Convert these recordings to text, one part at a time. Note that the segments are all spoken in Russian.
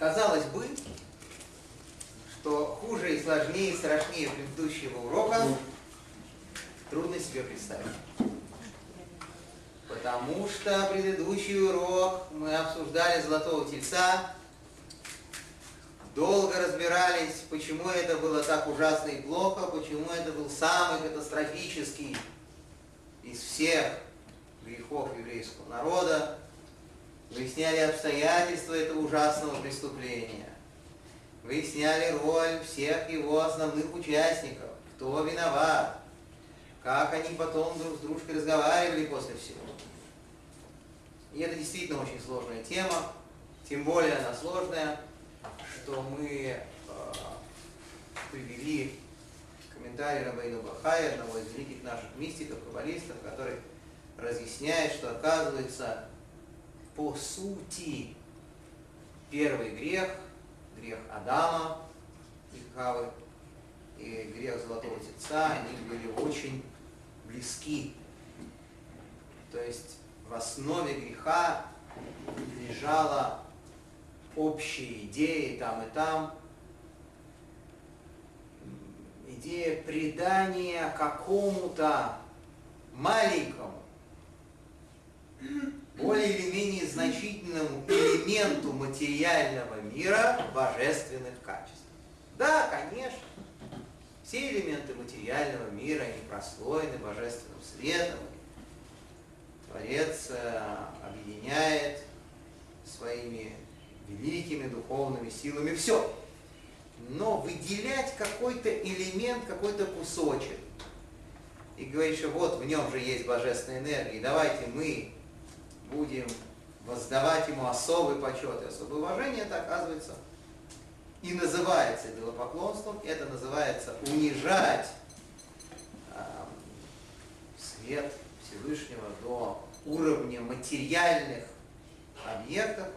Казалось бы, что хуже и сложнее и страшнее предыдущего урока трудно себе представить. Потому что предыдущий урок мы обсуждали Золотого Тельца, долго разбирались, почему это было так ужасно и плохо, почему это был самый катастрофический из всех грехов еврейского народа, выясняли обстоятельства этого ужасного преступления, выясняли роль всех его основных участников, кто виноват, как они потом друг с дружкой разговаривали после всего. И это действительно очень сложная тема, тем более она сложная, что мы э, привели комментарий Рабейну Бахая, одного из великих наших мистиков, каббалистов, который разъясняет, что оказывается по сути. Первый грех, грех Адама и Хавы, и грех Золотого Тельца, они были очень близки. То есть в основе греха лежала общая идея там, и там, идея предания какому-то маленькому, более или менее значительному элементу материального мира божественных качеств. Да, конечно, все элементы материального мира, они прослоены божественным светом. Творец э, объединяет своими великими духовными силами все. Но выделять какой-то элемент, какой-то кусочек и говорить, что вот в нем же есть божественная энергия, давайте мы будем воздавать ему особый почет и особое уважение, это оказывается и называется идолопоклонством, это называется унижать свет Всевышнего до уровня материальных объектов.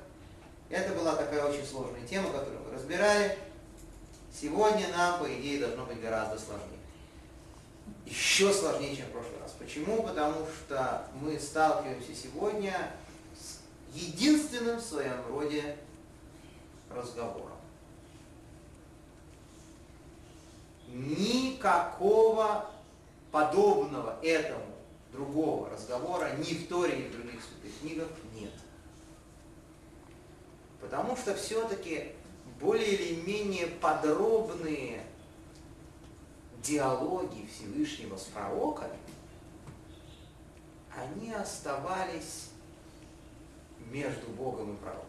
Это была такая очень сложная тема, которую мы разбирали. Сегодня нам, по идее, должно быть гораздо сложнее. Еще сложнее, чем в прошлый раз. Почему? Потому что мы сталкиваемся сегодня с единственным в своем роде разговором. Никакого подобного этому другого разговора ни в Торе, ни в других святых книгах нет. Потому что все-таки более или менее подробные диалоги Всевышнего с пророками, они оставались между Богом и пророком.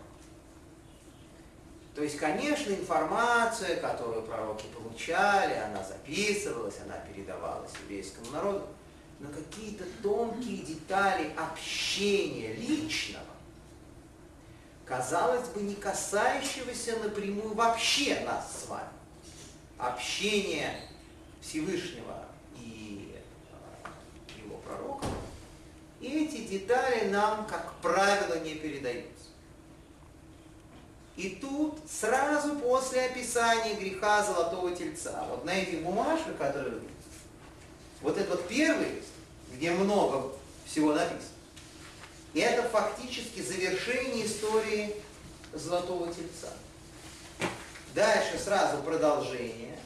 То есть, конечно, информация, которую пророки получали, она записывалась, она передавалась еврейскому народу, но какие-то тонкие детали общения личного, казалось бы, не касающегося напрямую вообще нас с вами, общения Всевышнего и э, его пророка, эти детали нам, как правило, не передаются. И тут сразу после описания греха Золотого Тельца, вот на этих бумажках, которые вот этот вот первый лист, где много всего написано, и это фактически завершение истории Золотого Тельца. Дальше сразу продолжение,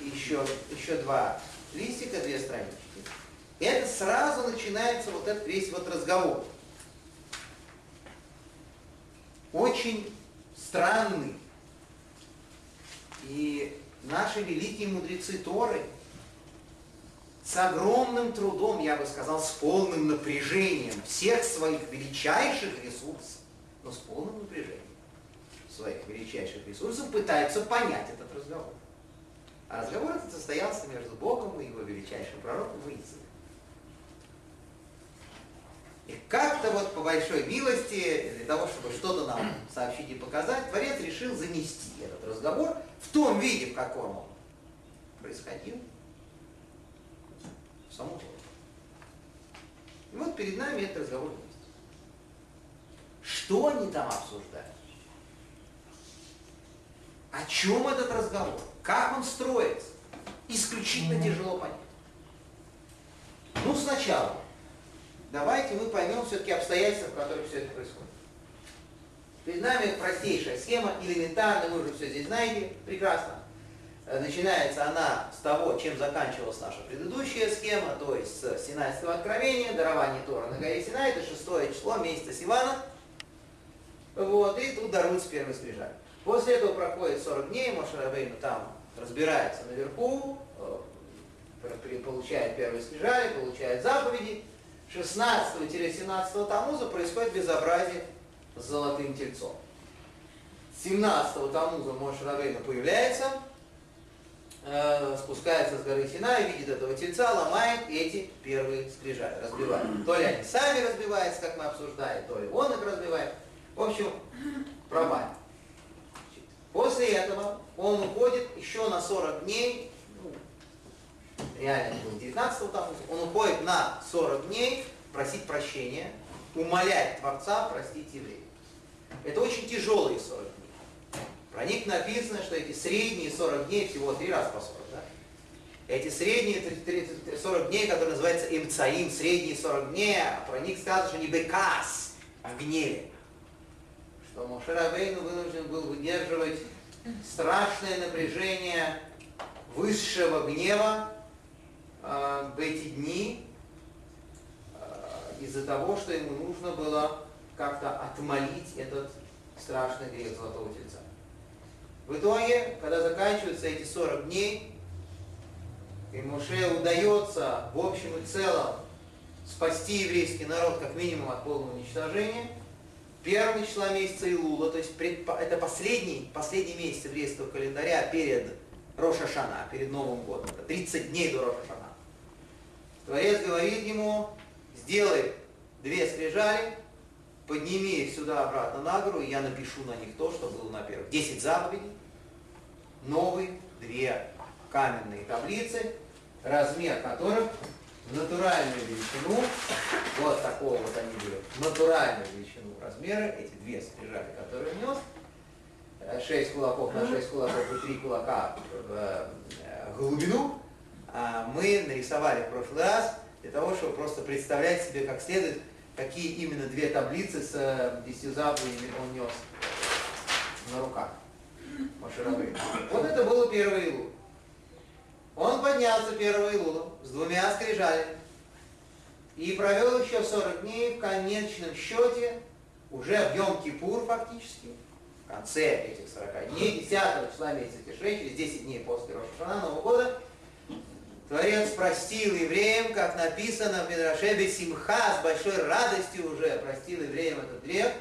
еще, еще два листика, две странички. Это сразу начинается вот этот весь вот разговор. Очень странный. И наши великие мудрецы Торы с огромным трудом, я бы сказал, с полным напряжением всех своих величайших ресурсов, но с полным напряжением своих величайших ресурсов пытаются понять этот разговор. А разговор этот состоялся между Богом и его величайшим пророком Иисусом. И как-то вот по большой милости, для того, чтобы что-то нам сообщить и показать, Творец решил занести этот разговор в том виде, в каком он происходил, в саму Тору. И вот перед нами этот разговор есть. Что они там обсуждают? О чем этот разговор? Как он строится? Исключительно тяжело понять. Ну, сначала, давайте мы поймем все-таки обстоятельства, в которых все это происходит. Перед нами простейшая схема, элементарная, вы уже все здесь знаете прекрасно. Э, начинается она с того, чем заканчивалась наша предыдущая схема, то есть с Синайского откровения, дарование Тора на горе Синай, это шестое число месяца Сивана. Вот, и тут даруется первый скрижаль. После этого проходит 40 дней, Мошарабейну там разбирается наверху, э, получает первые скрижали, получает заповеди. 16-17 Тамуза происходит безобразие с золотым тельцом. 17-го Тамуза Моше Рабейна появляется, э, спускается с горы Сина и видит этого тельца, ломает эти первые скрижали, разбивает. То ли они сами разбиваются, как мы обсуждали, то ли он их разбивает. В общем, пропали. После этого он уходит еще на 40 дней, реально был 19 там, он уходит на 40 дней просить прощения, умолять Творца простить евреев. Это очень тяжелые 40 дней. Про них написано, что эти средние 40 дней, всего три раза по 40, да? Эти средние 40 дней, которые называются имцаим, средние 40 дней, а про них сказано, что не бекас, а в гневе что Мошерабейну вынужден был выдерживать страшное напряжение высшего гнева в эти дни э, из-за того, что ему нужно было как-то отмолить этот страшный грех Золотого Тельца. В итоге, когда заканчиваются эти 40 дней, и Моше удается в общем и целом спасти еврейский народ как минимум от полного уничтожения – первого числа месяца Илула, то есть это последний, последний месяц еврейского календаря перед Роша Шана, перед Новым годом. Это 30 дней до Роша Шана. Творец говорит ему, сделай две скрижали, подними их сюда обратно на гору, и я напишу на них то, что было на первых. Десять заповедей, новые две каменные таблицы, размер которых натуральную величину, вот такого вот они были, натуральную величину размера, эти две скрижали, которые нес, 6 кулаков на 6 кулаков и 3 кулака в э, глубину, а мы нарисовали в прошлый раз для того, чтобы просто представлять себе как следует, какие именно две таблицы с э, десятью заповедями он нес на руках. Машировые. Вот это было первый лук. Он поднялся первого Илула с двумя скрижалями и провел еще 40 дней в конечном счете, уже в Йом-Кипур фактически, в конце этих 40 дней, 10 числа месяца Тишрей, через 10 дней после Рошашана Нового года, Творец простил евреям, как написано в Медраше Симха, с большой радостью уже простил евреям этот грех,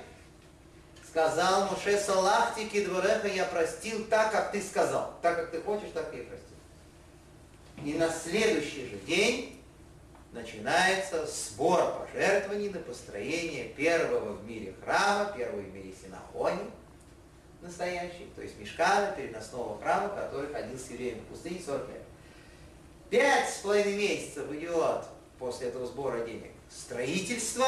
сказал Муше Салахти Кидвореха, я простил так, как ты сказал. Так, как ты хочешь, так и простил. И на следующий же день начинается сбор пожертвований на построение первого в мире храма, первого в мире синагоги настоящий, то есть мешкана, переносного храма, который ходил с евреями в пустыне 40 лет. Пять с половиной месяцев идет после этого сбора денег строительство,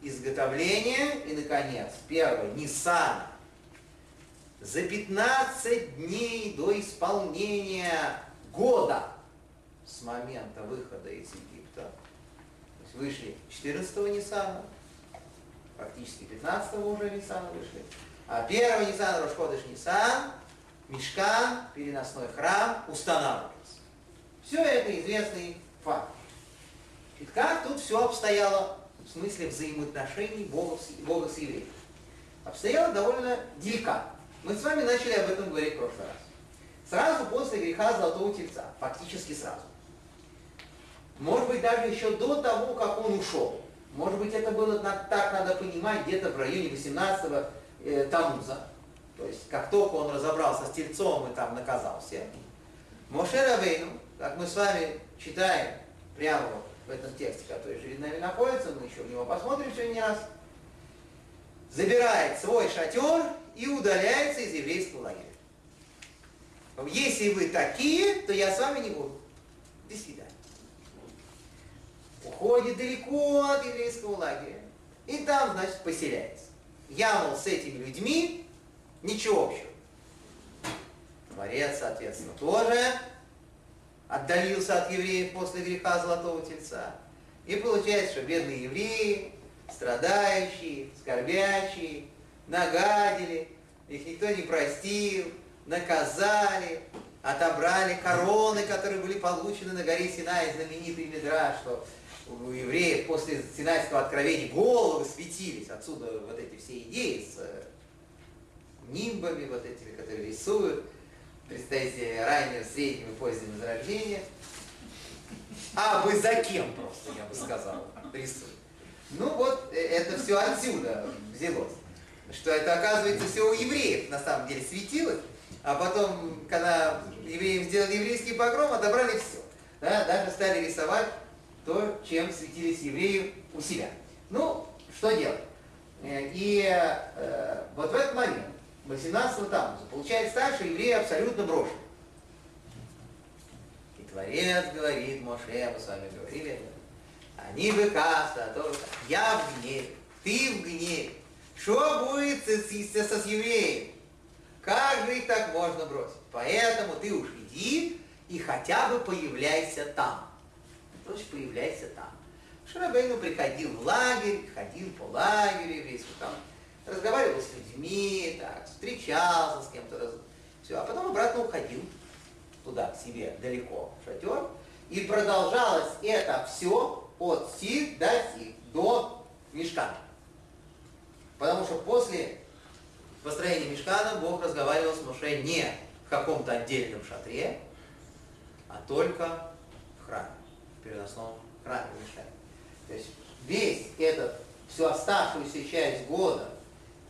изготовление и, наконец, первый, Ниссана. За 15 дней до исполнения года с момента выхода из Египта. То есть вышли 14-го Ниссана, практически 15-го уже Ниссана вышли. А первый Ниссан, Рошходыш Ниссан, Мешкан, переносной храм устанавливается. Все это известный факт. И как тут все обстояло в смысле взаимоотношений Бога с, Бога с евреем? Обстояло довольно деликатно. Мы с вами начали об этом говорить в прошлый раз. Сразу после греха Золотого Тельца, фактически сразу. Может быть, даже еще до того, как он ушел. Может быть, это было так надо понимать где-то в районе 18-го э, Тамуза. То есть, как только он разобрался с тельцом и там наказал всех. Моше Равейну, как мы с вами читаем прямо в этом тексте, который перед нами находится, мы еще в него посмотрим сегодня раз, забирает свой шатер и удаляется из еврейского лагеря. Если вы такие, то я с вами не буду. До свидания уходит далеко от еврейского лагеря и там, значит, поселяется. Я, мол, с этими людьми ничего общего. Творец, соответственно, тоже отдалился от евреев после греха Золотого Тельца. И получается, что бедные евреи, страдающие, скорбящие, нагадили, их никто не простил, наказали, отобрали короны, которые были получены на горе Синай, знаменитый Медраж, что у евреев после Синайского откровения головы светились. Отсюда вот эти все идеи с э, нимбами, вот этими, которые рисуют. Представьте, раннее, среднем и позднем возрождение. А вы за кем просто, я бы сказал, рисуют. Ну вот, э, это все отсюда взялось. Что это, оказывается, все у евреев на самом деле светилось. А потом, когда евреям сделали еврейский погром, отобрали все. Да, даже стали рисовать то, чем светились евреи у себя. Ну, что делать? Э, и э, вот в этот момент, 18 Тамуза, получается так, что евреи абсолютно брошены. И Творец говорит, Моше, мы с вами говорили, они выкаса, а то я в гневе, ты в гневе. Что будет с, с, с, с евреем? Как же их так можно бросить? Поэтому ты уж иди и хотя бы появляйся там. Есть появляйся там. Шарабейну приходил в лагерь, ходил по лагерю еврейскому, там разговаривал с людьми, так, встречался с кем-то, раз... все, а потом обратно уходил туда, к себе, далеко, в шатер, и продолжалось это все от сих до сих, до мешкана. Потому что после построения мешкана Бог разговаривал с Моше не в каком-то отдельном шатре, а только в храме, в переносном храме мешкане. То есть весь этот, всю оставшуюся часть года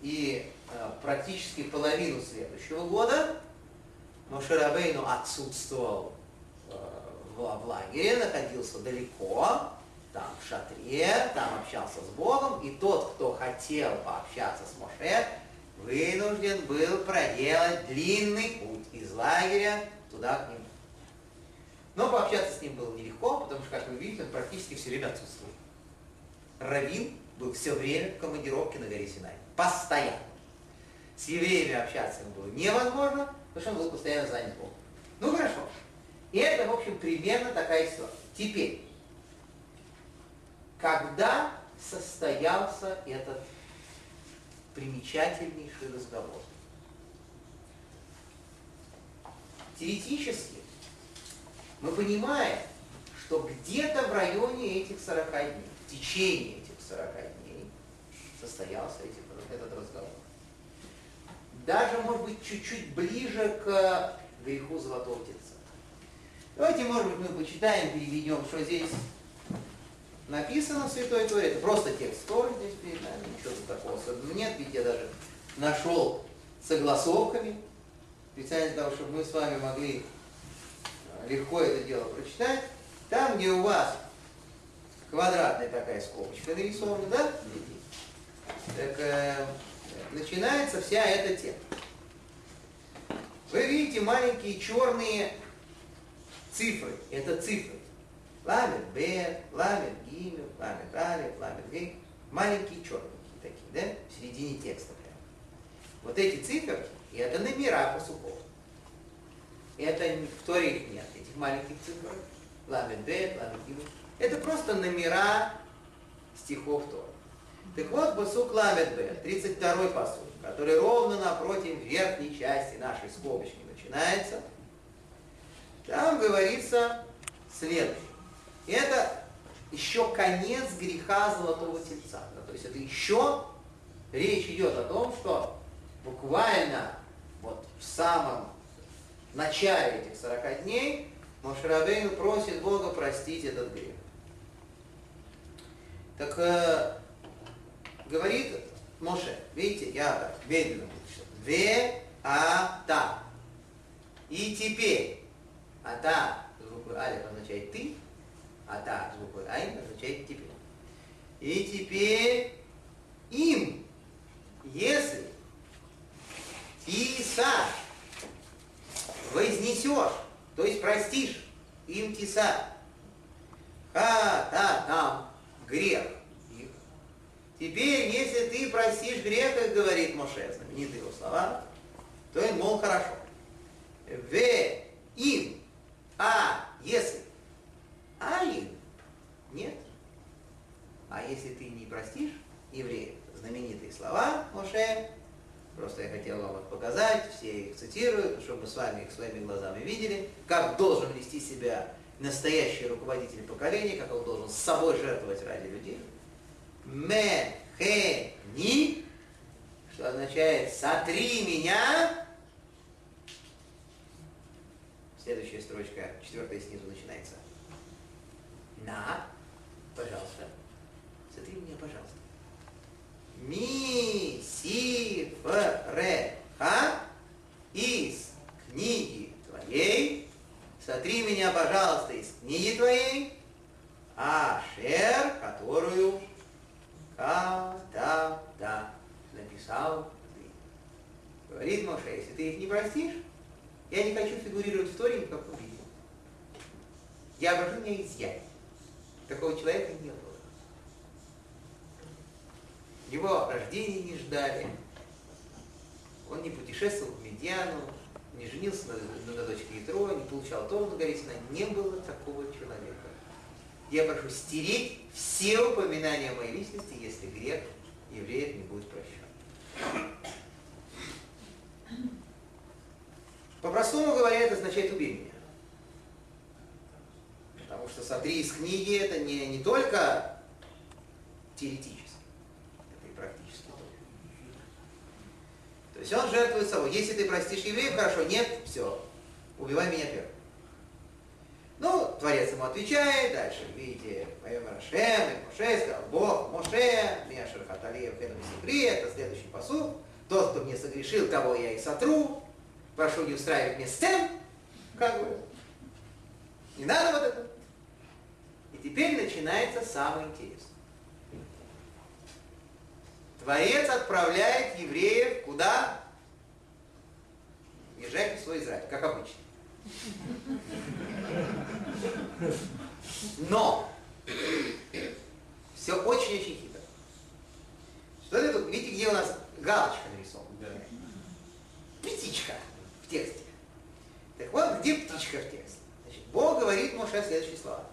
и э, практически половину следующего года Мошерабейну отсутствовал э, в, лагере, находился далеко, там в шатре, там общался с Богом, и тот, кто хотел пообщаться с Моше, вынужден был проделать длинный путь из лагеря туда к нему. Но пообщаться с ним было нелегко, потому что, как вы видите, он практически все время отсутствовал. Равин был все время в командировке на горе Синай. Постоянно. С евреями общаться ему было невозможно, потому что он был постоянно занят Богом. Ну хорошо. И это, в общем, примерно такая ситуация. Теперь, когда состоялся этот примечательнейший разговор? Теоретически мы понимаем, что где-то в районе этих 40 дней, в течение этих 40 дней состоялся этих, этот разговор. Даже, может быть, чуть-чуть ближе к греху золотого тельца. Давайте, может быть, мы почитаем, переведем, что здесь написано в Святой Торе. Это просто текст Торы здесь перед нами, ничего такого особенного нет, ведь я даже нашел согласовками, специально для того, чтобы мы с вами могли э, легко это дело прочитать. Там, где у вас квадратная такая скобочка нарисована, да? Так э, начинается вся эта тема. Вы видите маленькие черные цифры. Это цифры. Ламет Б, ламет Гимел, ламет Алиф, ламет Гей. Маленькие черненькие такие, да? В середине текста прям. Вот эти циферки, и это номера посухов. Это в Торе их нет, этих маленьких цифр. Ламет Б, ламет Гимел. Это просто номера стихов Тора. Так вот, Басук Ламет Б, 32-й посуд, который ровно напротив верхней части нашей скобочки начинается, там говорится следующее. Это еще конец греха золотого тельца. Да, то есть это еще речь идет о том, что буквально вот в самом начале этих 40 дней Мошерабейну просит Бога простить этот грех. Так э, говорит Моше, видите, я медленно читать. Ве, а, та. И теперь, а та, звук алиф означает ты, а та с буквой Айн означает теперь. И теперь им, если тиса вознесешь, то есть простишь им тиса, ха та там грех. Теперь, если ты простишь грех, как говорит Моше, знаменитые его слова, то им, мол, хорошо. В им, а если Айн нет. А если ты не простишь евреев, знаменитые слова Моше, сказать, все их цитируют, чтобы мы с вами их своими глазами видели, как должен вести себя настоящий руководитель поколения, как он должен с собой жертвовать ради людей. Ме, хе, ни, что означает «сотри меня». Следующая строчка, четвертая снизу начинается. На, пожалуйста, сотри меня, пожалуйста. Ми, си, ф, ре, ха, из книги твоей, сотри меня, пожалуйста, из книги твоей, Ашер, которую когда написал ты. Говорит Моше, если ты их не простишь, я не хочу фигурировать в Торе ни в каком виде. Я прошу меня изъять. Такого человека не было. Его рождения не ждали. Он не путешествовал в Медиану, не женился на, на дочке Ятро, не получал Тору на горе Не было такого человека. Я прошу стереть все упоминания о моей личности, если грех евреев не будет прощен. По-простому говоря, это означает убей меня. Потому что смотри, из книги это не, не только теоретически, это и практически тоже. То есть он жертвует собой. Если ты простишь евреев, хорошо, нет, все, убивай меня первым. Ну, Творец ему отвечает, дальше, моем Рашем, и Моше, сказал, Бог, Моше, меня Шерхаталиев, Хедом Сикри, это следующий посуд. Тот, кто мне согрешил, того я и сотру. Прошу не устраивать мне сцен, как бы. Не надо вот это. И теперь начинается самое интересное. Творец отправляет евреев куда? Езжайте в свой Израиль, как обычно. Но все очень-очень хитро. Что это тут? Видите, где у нас галочка нарисована? Да. Птичка в тексте. Так вот, где птичка в тексте? Значит, Бог говорит Моше следующие слова.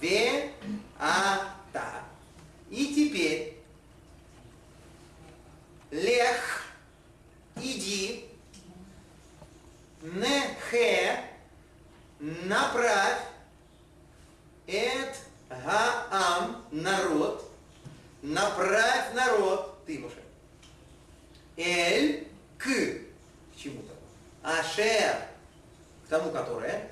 Ве, а, та. И теперь лех, иди, нехе, направь эт гаам народ, направь народ, ты, Муше, эль к, к чему-то, ашер, к тому, которое,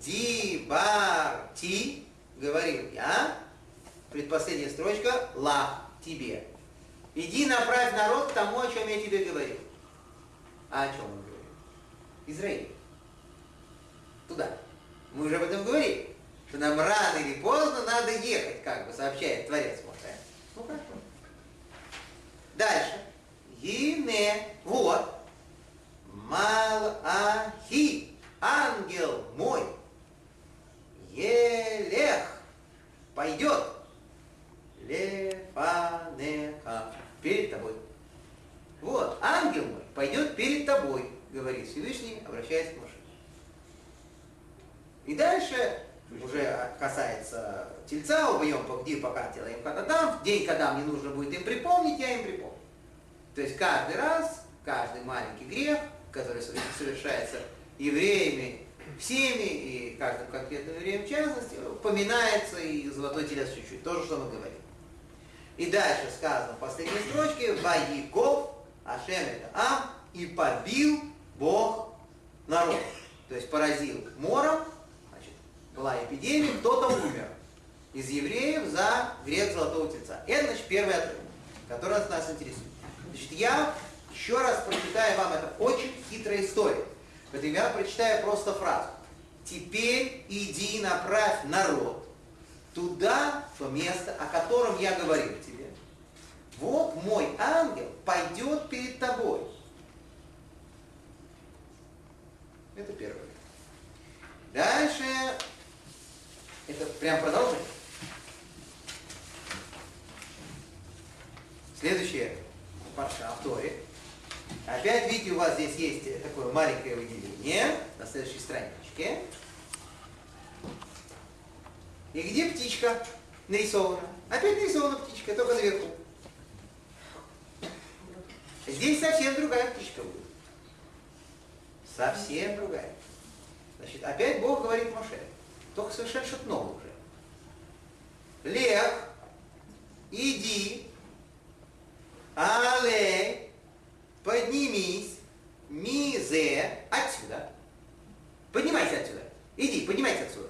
ди, бар, ти, говорил я, предпоследняя строчка, ла, тебе. Иди направь народ к тому, о чем я тебе говорил. А о чем он говорил? Израиль. Туда. Мы уже об этом говорили, что нам рано или поздно надо ехать, как бы сообщает Творец Моше. Ну хорошо. Дальше. Гине, вот, Малахи, ангел мой, Елех, пойдет, Лефанеха, перед тобой. Вот, ангел мой пойдет перед тобой, говорит Всевышний, обращаясь к Моше. И дальше уже касается тельца, убьем где пока делаем когда там, в день, когда мне нужно будет им припомнить, я им припомню. То есть каждый раз, каждый маленький грех, который совершается евреями всеми и каждым конкретным евреем в частности, упоминается и золотой телец чуть-чуть, то же, что мы говорим. И дальше сказано в последней строчке, Ваиков, Ашем это Ам, и побил Бог народ. То есть поразил мором, значит, была эпидемия, кто-то умер из евреев за грех Золотого Тельца. Это, значит, первый отрывок, который нас интересует. Значит, я еще раз прочитаю вам, это очень хитрая история. Поэтому я прочитаю просто фразу. Теперь иди направь народ туда, то место, о котором я говорил тебе. Вот мой ангел пойдет перед тобой. Это первое. Дальше, это прям продолжение. Следующее авторе. Опять видите, у вас здесь есть такое маленькое выделение на следующей страничке. И где птичка нарисована? Опять нарисована птичка, только наверху. Здесь совсем другая птичка будет. Совсем другая. Значит, опять Бог говорит Моше, только совершенно что-то новое уже. Лех, иди, але, поднимись, мизе, отсюда. Поднимайся отсюда. Иди, поднимайся отсюда.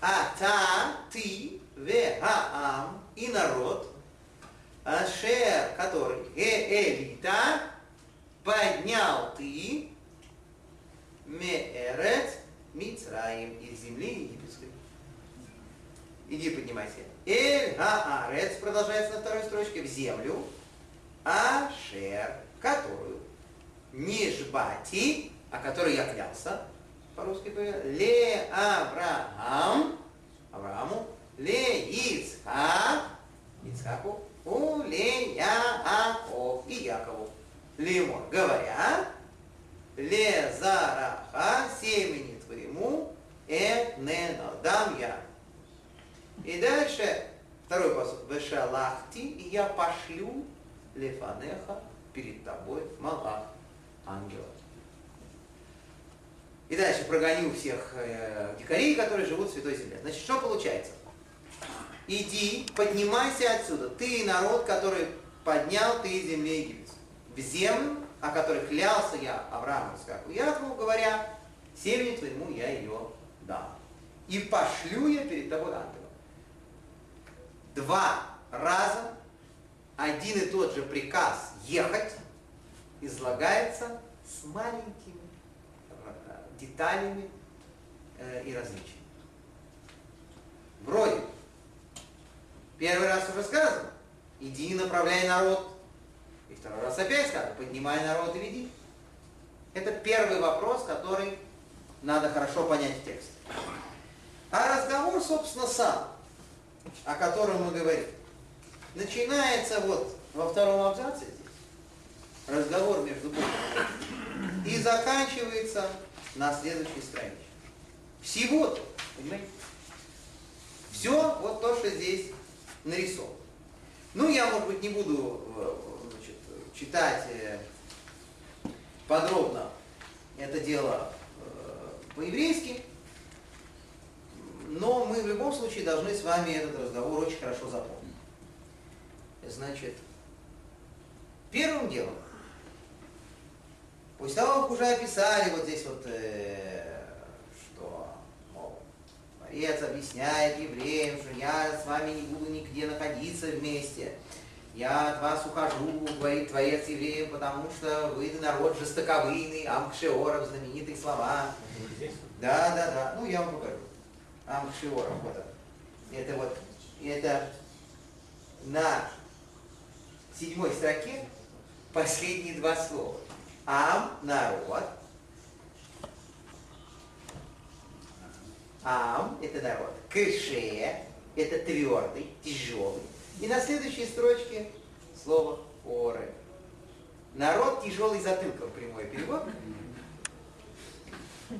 А та, ты, вегаам, и народ, ашер, который, элита, поднял ты, меэрет, Мицраим, из земли египетской. Иди поднимайся. Эль Гаарец, продолжается на второй строчке, в землю, Ашер, которую Нижбати, о которой я клялся, по-русски говоря, Ле Авраам, Аврааму, Ле Ицхак, Ицхаку, У Ле Яаков и Якову. Лимор, говоря, Ле Зараха, семени твоему, Э не дам я. И дальше второй посуд. Вешалахти, и я пошлю лефанеха перед тобой малах, ангела. И дальше прогоню всех э, дикарей, которые живут в Святой Земле. Значит, что получается? Иди, поднимайся отсюда. Ты народ, который поднял ты из земли египетской. В землю, о которой клялся я Аврааму, Искаку, Якову, говоря, семени твоему я ее дам. И пошлю я перед тобой ангела. Два раза один и тот же приказ ехать излагается с маленькими э, деталями э, и различиями. Вроде, первый раз уже сказано, иди и направляй народ. И второй раз опять сказано, поднимай народ и веди. Это первый вопрос, который надо хорошо понять в тексте. А разговор, собственно, сам, о котором мы говорим, начинается вот во втором абзаце здесь, разговор между Богом и заканчивается на следующей странице. Всего-то, понимаете? Все вот то, что здесь нарисовано. Ну, я, может быть, не буду значит, читать э, подробно это дело э, по-еврейски, но мы в любом случае должны с вами этот разговор очень хорошо запомнить. Значит, первым делом, после того, как уже описали вот здесь вот, э, что, мол, Творец объясняет евреям, что я с вами не буду нигде находиться вместе, я от вас ухожу, говорит Творец евреям, потому что вы народ жестоковыйный, Амкшеоров, знаменитые слова. Да, да, да. Ну, я вам покажу. Амкшеоров, вот это. Это вот, это на седьмой строке последние два слова. Ам – народ. Ам – это народ. Кыше – это твердый, тяжелый. И на следующей строчке слово оры. Народ тяжелый затылком, прямой перевод.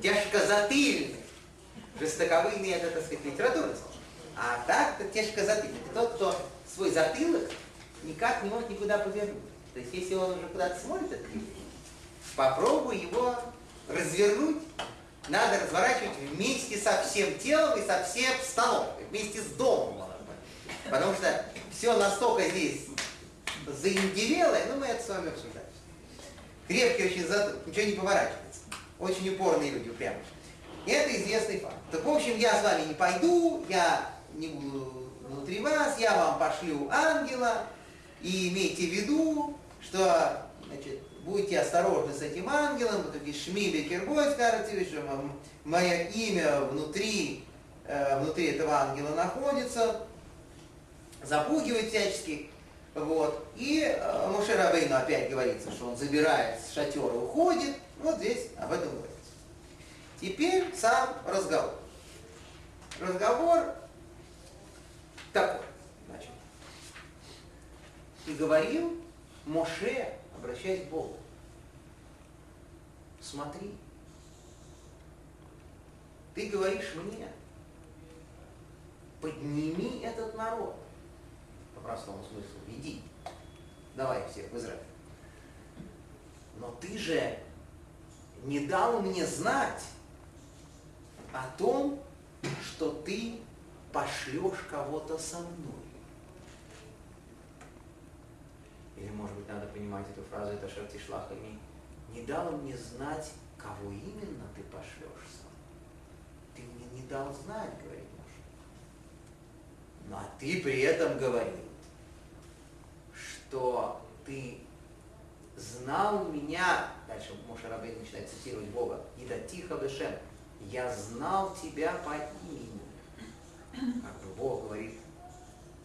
Тяжкозатыльный. Жестоковыйный это, так сказать, литературный. А так, это тяжкозатыльный. Это тот, кто свой затылок никак не может никуда повернуть. То есть, если он уже куда-то смотрит, попробуй его развернуть, надо разворачивать вместе со всем телом и со всей обстановкой, вместе с домом. Потому что все настолько здесь заиндевелое, ну мы это с вами обсуждаем. Крепкий очень затылок, ничего не поворачивается. Очень упорные люди, прямо. И это известный факт. Так, в общем, я с вами не пойду, я не буду внутри вас, я вам пошлю ангела, и имейте в виду, что значит, будьте осторожны с этим ангелом, вот такие Шми Бекербой скажете, что мое имя внутри, э, внутри этого ангела находится, запугивает всячески. Вот. И э, Моше Рабейну опять говорится, что он забирает с шатера, уходит. Вот здесь об этом говорится. Теперь сам разговор. Разговор такой. Значит. И говорил Моше, обращаясь к Богу. Смотри, ты говоришь мне, подними этот народ по простому смыслу, иди, давай всех в Израиль. Но ты же не дал мне знать о том, что ты пошлешь кого-то со мной. Или, может быть, надо понимать эту фразу, это Шертишлахами. Не дал мне знать, кого именно ты пошлешь сам. Ты мне не дал знать, говорит муж. Ну, а ты при этом говорил, что ты знал меня, дальше Моше Рабейн начинает цитировать Бога, и да тихо бешем, я знал тебя по имени. Как бы Бог говорит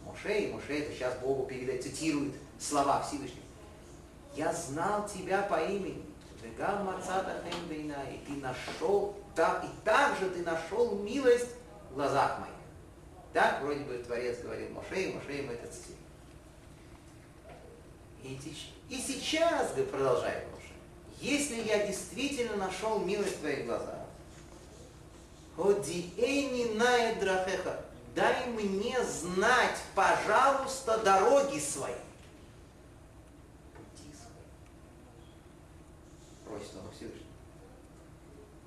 Моше, и Моше это сейчас Богу передает, цитирует слова Всевышнего. Я знал тебя по имени. Мацата и ты нашел, так, и также ты нашел милость в глазах моих. Так вроде бы Творец говорил Моше, и Моше ему это цитирует. И, и сейчас, продолжает Моше, если я действительно нашел милость в твоих глазах, Одиэни наэдрахеха, дай мне знать, пожалуйста, дороги свои. Просит он Всевышний.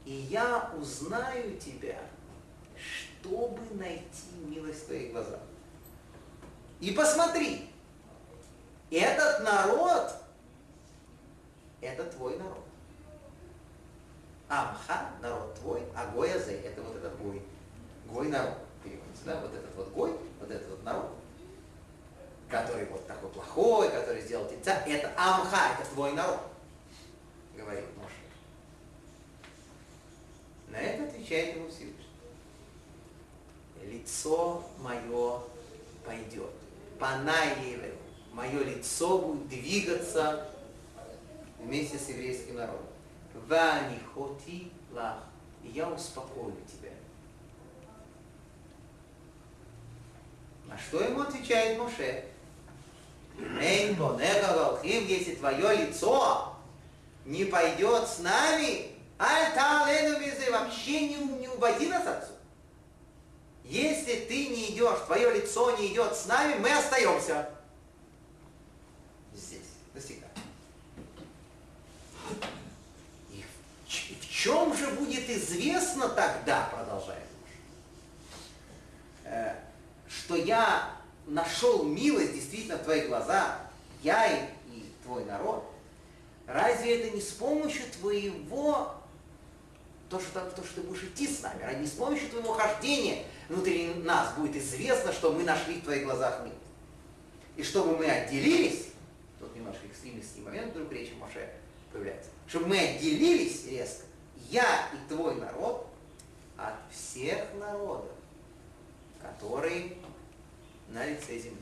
И я узнаю тебя, чтобы найти милость в твоих глазах. И посмотри, этот народ, это твой народ. Амха, народ твой, а Гоя Зе, это вот этот Гой. Гой народ, переводится, да, вот этот вот Гой, вот этот вот народ, который вот такой плохой, который сделал тельца, это Амха, это твой народ, говорит Моше. На это отвечает ему Всевышний. Лицо мое пойдет. Панаеве, мое лицо будет двигаться вместе с еврейским народом. Вани хоти лах. И я успокою тебя. На что ему отвечает Моше? Мейн бонега галхим, если твое лицо не пойдет с нами, аль талену визы, вообще не, не уводи нас отсюда. Если ты не идешь, твое лицо не идет с нами, мы остаемся здесь, навсегда. И в, в чем же будет известно тогда, продолжает муж, э, что я нашел милость действительно в твоих глазах, я и, и твой народ, разве это не с помощью твоего то, что, то, что ты будешь идти с нами, ради не с помощью твоего хождения внутри нас будет известно, что мы нашли в твоих глазах мир. И чтобы мы отделились, тут немножко экстремистский момент вдруг речи Моше появляется, чтобы мы отделились резко, я и твой народ, от всех народов, которые на лице земли.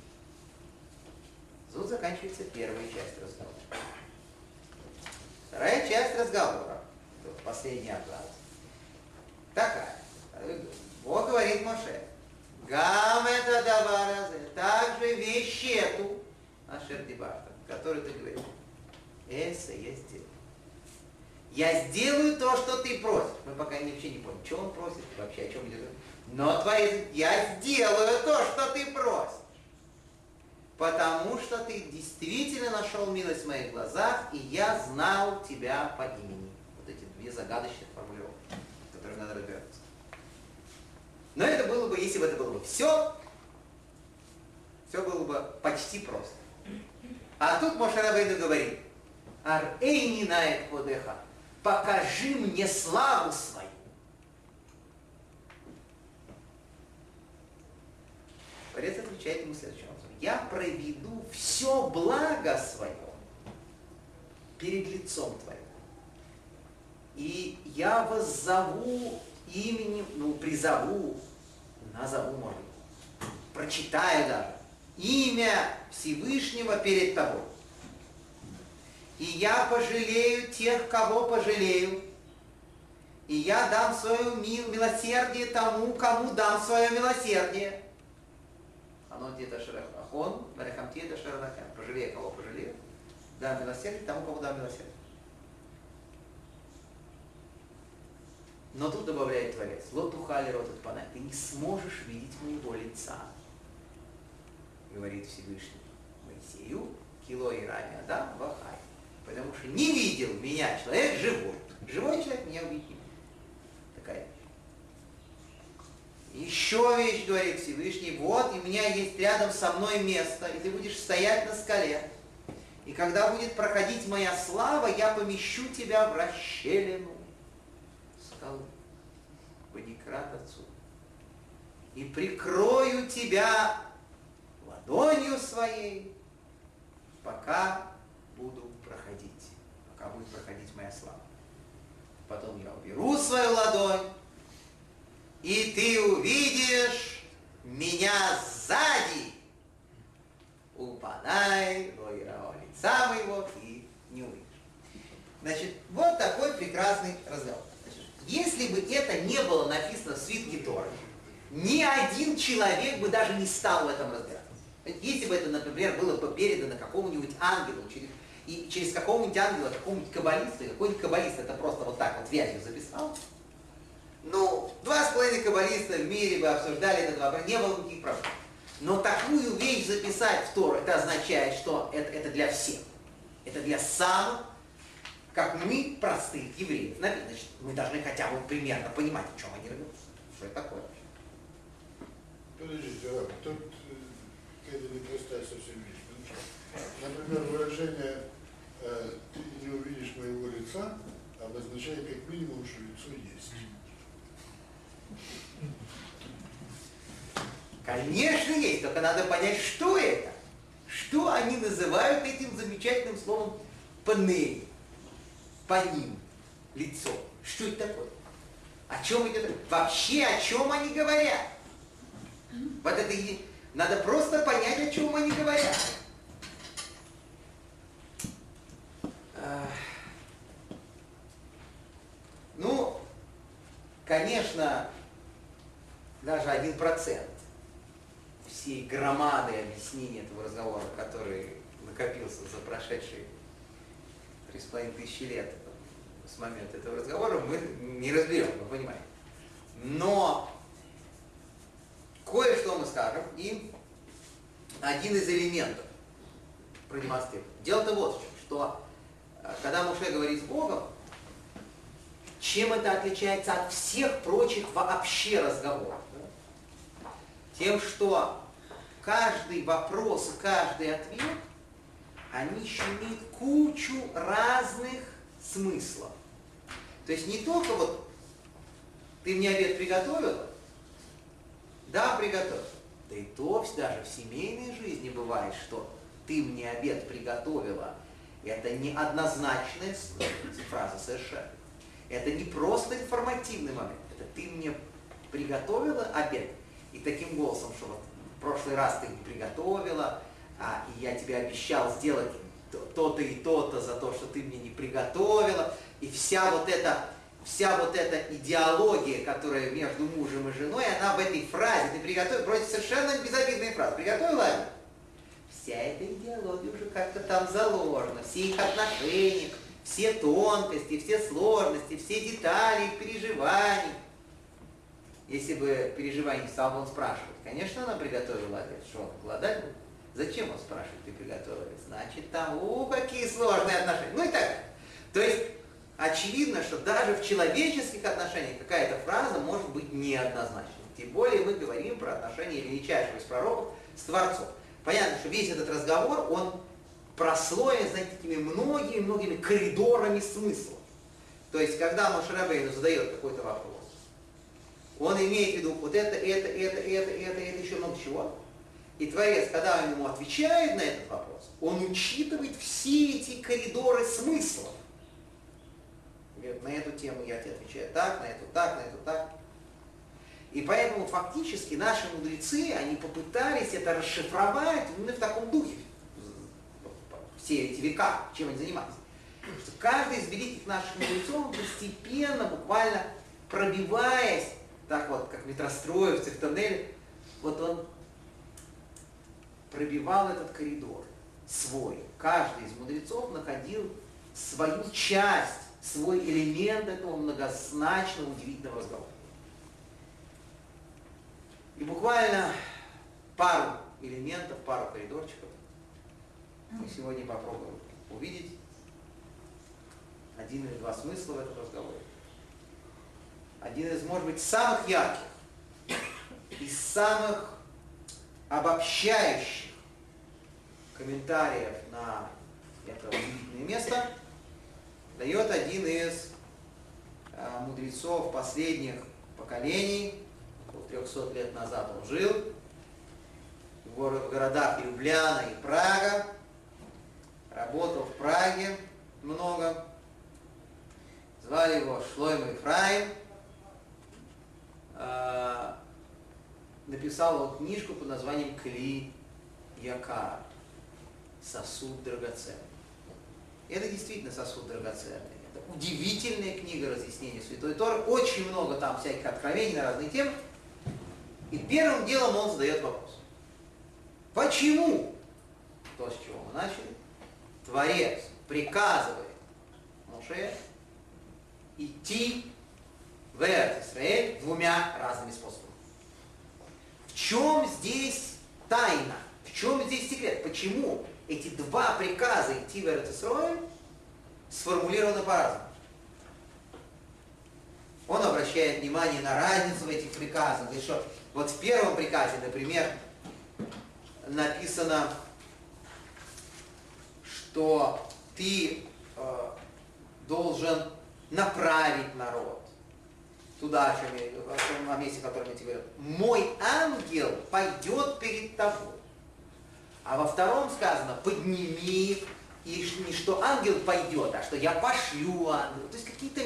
Тут заканчивается первая часть разговора. Вторая часть разговора, последний абзац, такая. Бог говорит Моше, Гам это даваразе, также вещь эту, Ашер Дибарта, которую ты говоришь. Эса я сделаю. Я сделаю то, что ты просишь. Мы пока вообще не поняли, что он просит, вообще о чем идет. Но твои, я сделаю то, что ты просишь. Потому что ты действительно нашел милость в моих глазах, и я знал тебя по имени. Вот эти две загадочных формулировки, которые надо разбираться. Но это было бы, если бы это было бы все, все было бы почти просто. А тут Моше Рабейну говорит, Ар-эйни наэк подеха, покажи мне славу свою. Творец отвечает ему следующим образом. Я проведу все благо свое перед лицом твоим. И я воззову именем, ну, призову, назову, может прочитаю даже, имя Всевышнего перед тобой. И я пожалею тех, кого пожалею. И я дам свое мил, милосердие тому, кому дам свое милосердие. Оно где-то шарахон, барахамти это шарахам. Пожалею, кого пожалею. Дам милосердие тому, кому дам милосердие. Но тут добавляет Творец, лотухали ротут пана, ты не сможешь видеть моего лица, говорит Всевышний Моисею, кило и ранее, да, вахай. Потому что не видел меня человек живой. Живой человек меня может. Такая вещь. Еще вещь, говорит Всевышний, вот, и у меня есть рядом со мной место, и ты будешь стоять на скале. И когда будет проходить моя слава, я помещу тебя в расщелину скалы. Паникрат отцу. И прикрою тебя ладонью своей, пока пока будет проходить моя слава. Потом я уберу свою ладонь, и ты увидишь меня сзади. Упадай, Лоирао, лица моего, и не увидишь. Значит, вот такой прекрасный разговор. Значит, если бы это не было написано в свитке Торы, ни один человек бы даже не стал в этом разбираться. Если бы это, например, было бы передано какому-нибудь ангелу, через, и через какого-нибудь ангела, какому-нибудь каббалисту, и какой-нибудь каббалист это просто вот так вот вязью записал, ну, два с половиной каббалиста в мире бы обсуждали этот вопрос, не было никаких проблем. Но такую вещь записать в Тору, это означает, что это, это для всех. Это для самых, как мы, простых евреев. Значит, мы должны хотя бы примерно понимать, о чем они рвутся. Что это такое? Подождите, а тут э, какая-то непростая совсем вещь. Например, выражение э, «ты не увидишь моего лица» обозначает как минимум, что лицо есть. Конечно, есть, только надо понять, что это. Что они называют этим замечательным словом панель, по ним, лицо. Что это такое? О чем идет? Вообще о чем они говорят? Вот это и... Надо просто понять, о чем они говорят. 1% всей громады объяснений этого разговора, который накопился за прошедшие 3,5 тысячи лет с момента этого разговора, мы не разберем, вы понимаете. Но кое-что мы скажем и один из элементов продемонстрируем. Дело-то вот в чем, что э, когда Муше говорит с Богом, чем это отличается от всех прочих вообще разговоров? Тем, что каждый вопрос каждый ответ, они еще имеют кучу разных смыслов. То есть не только вот ты мне обед приготовил, да, приготовил. Да и то даже в семейной жизни бывает, что ты мне обед приготовила. Это не однозначная фраза совершенно. Это не просто информативный момент. Это ты мне приготовила обед. И таким голосом, что вот в прошлый раз ты не приготовила, а, и я тебе обещал сделать то-то и то-то за то, что ты мне не приготовила. И вся вот эта вся вот эта идеология, которая между мужем и женой, она в этой фразе, ты приготовил, вроде совершенно безобидная фраза, приготовила? Вся эта идеология уже как-то там заложена, все их отношения, все тонкости, все сложности, все детали их переживаний. Если бы переживаний стал бы он спрашивать, конечно, она приготовила обед, что он голодать? Зачем он спрашивает, ты приготовила? Значит, там, у, какие сложные отношения. Ну и так. То есть, очевидно, что даже в человеческих отношениях какая-то фраза может быть неоднозначной. Тем более мы говорим про отношения величайшего из пророков с Творцом. Понятно, что весь этот разговор, он прослоен, знаете, такими многими-многими коридорами смыслов. То есть, когда Машарабейну задает какой-то вопрос, он имеет в виду вот это, это, это, это, это, это, еще много чего. И Творец, когда он ему отвечает на этот вопрос, он учитывает все эти коридоры смыслов. Говорит, на эту тему я тебе отвечаю так, на эту так, на эту так. И поэтому фактически наши мудрецы, они попытались это расшифровать именно в таком духе. Все эти века, чем они занимались. Что каждый из великих наших мудрецов постепенно, буквально пробиваясь, так вот, как метростроевцы в тоннеле, вот он пробивал этот коридор свой. Каждый из мудрецов находил свою часть свой элемент этого многозначного, удивительного разговора. И буквально пару элементов, пару коридорчиков мы сегодня попробуем увидеть. один или два смысла в этом разговоре. Один из, может быть, самых ярких и самых обобщающих комментариев на это удивительное место дает один из э, мудрецов последних поколений, около 300 лет назад он жил, в городах Любляна и Прага, работал в Праге много, звали его Шлойм Ефраим, э, написал он книжку под названием Кли Якар, сосуд драгоценный. Это действительно сосуд драгоценный. Это удивительная книга разъяснения Святой Торы. Очень много там всяких откровений на разные темы. И первым делом он задает вопрос. Почему? То, с чего мы начали. Творец приказывает Моше идти в Израиль двумя разными способами. В чем здесь тайна? В чем здесь секрет? Почему эти два приказа идти в Израиль сформулированы по-разному? Он обращает внимание на разницу в этих приказах. Говорит, что вот в первом приказе, например, написано, что ты э, должен направить народ туда, в том месте, которое я тебе говорю. Мой ангел пойдет перед тобой. А во втором сказано, подними, и не что ангел пойдет, а что я пошлю ангела. То есть какие-то,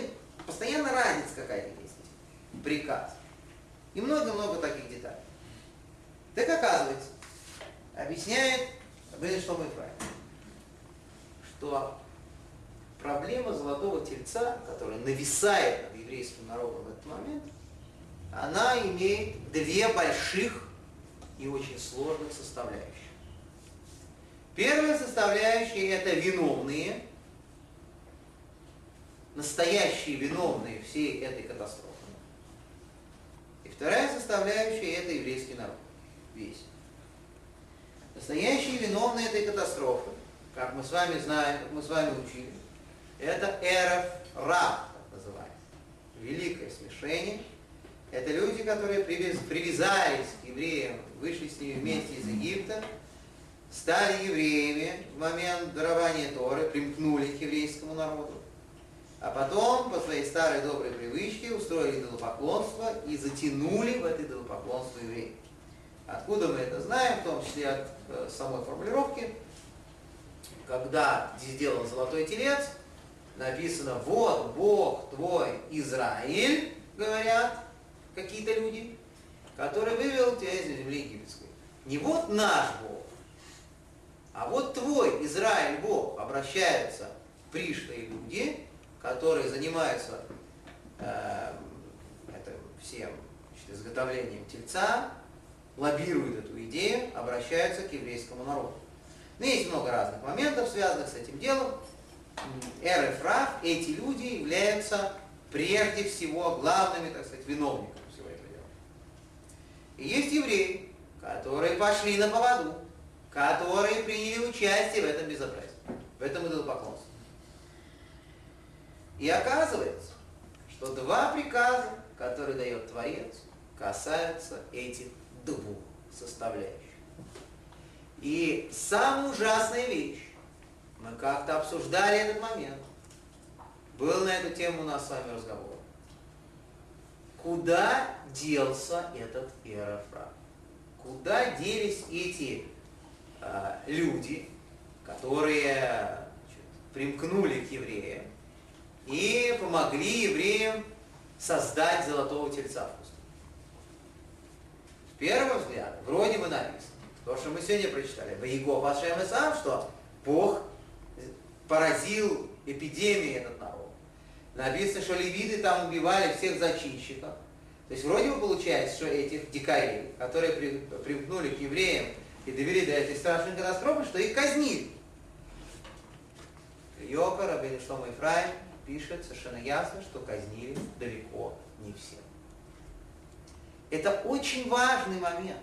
постоянно разница какая-то есть. Приказ. И много-много таких деталей. Так оказывается, объясняет что мы Ефраим, что проблема золотого тельца, которая нависает над еврейским народом момент, она имеет две больших и очень сложных составляющих. Первая составляющая – это виновные, настоящие виновные всей этой катастрофы. И вторая составляющая – это еврейский народ. Весь. Настоящие виновные этой катастрофы, как мы с вами знаем, как мы с вами учили, это так называется. Великое смешение. Это люди, которые привязались к евреям, вышли с ними вместе из Египта, стали евреями в момент дарования Торы, примкнули к еврейскому народу. А потом, по своей старой доброй привычке, устроили идолопоклонство и затянули в это идолопоклонство евреев. Откуда мы это знаем, в том числе от э, самой формулировки, когда сделан золотой телец, написано, вот Бог твой Израиль, говорят какие-то люди, который вывел тебя из земли египетской. Не вот наш Бог, а вот твой Израиль Бог обращаются пришлые люди, которые занимаются э, это, всем значит, изготовлением тельца, лоббируют эту идею, обращаются к еврейскому народу. Но есть много разных моментов, связанных с этим делом. Эр и эти люди являются прежде всего главными, так сказать, виновниками всего этого дела. И есть евреи, которые пошли на поводу, которые приняли участие в этом безобразии, в этом идолопоклонстве. И оказывается, что два приказа, которые дает Творец, касаются этих двух составляющих. И самая ужасная вещь, мы как-то обсуждали этот момент. Был на эту тему у нас с вами разговор. Куда делся этот Иерофрат? Куда делись эти э, люди, которые значит, примкнули к евреям и помогли евреям создать золотого тельца в пустыне? С первого вроде бы написано, то, что мы сегодня прочитали, в Его Пашем и сам, что Бог поразил эпидемией этот народ. Написано, что левиты там убивали всех зачинщиков. То есть вроде бы получается, что этих дикарей, которые при, примкнули к евреям и довели до этой страшной катастрофы, что их казнили. Йока, Рабин Шлома Ифраим пишет совершенно ясно, что казнили далеко не все. Это очень важный момент.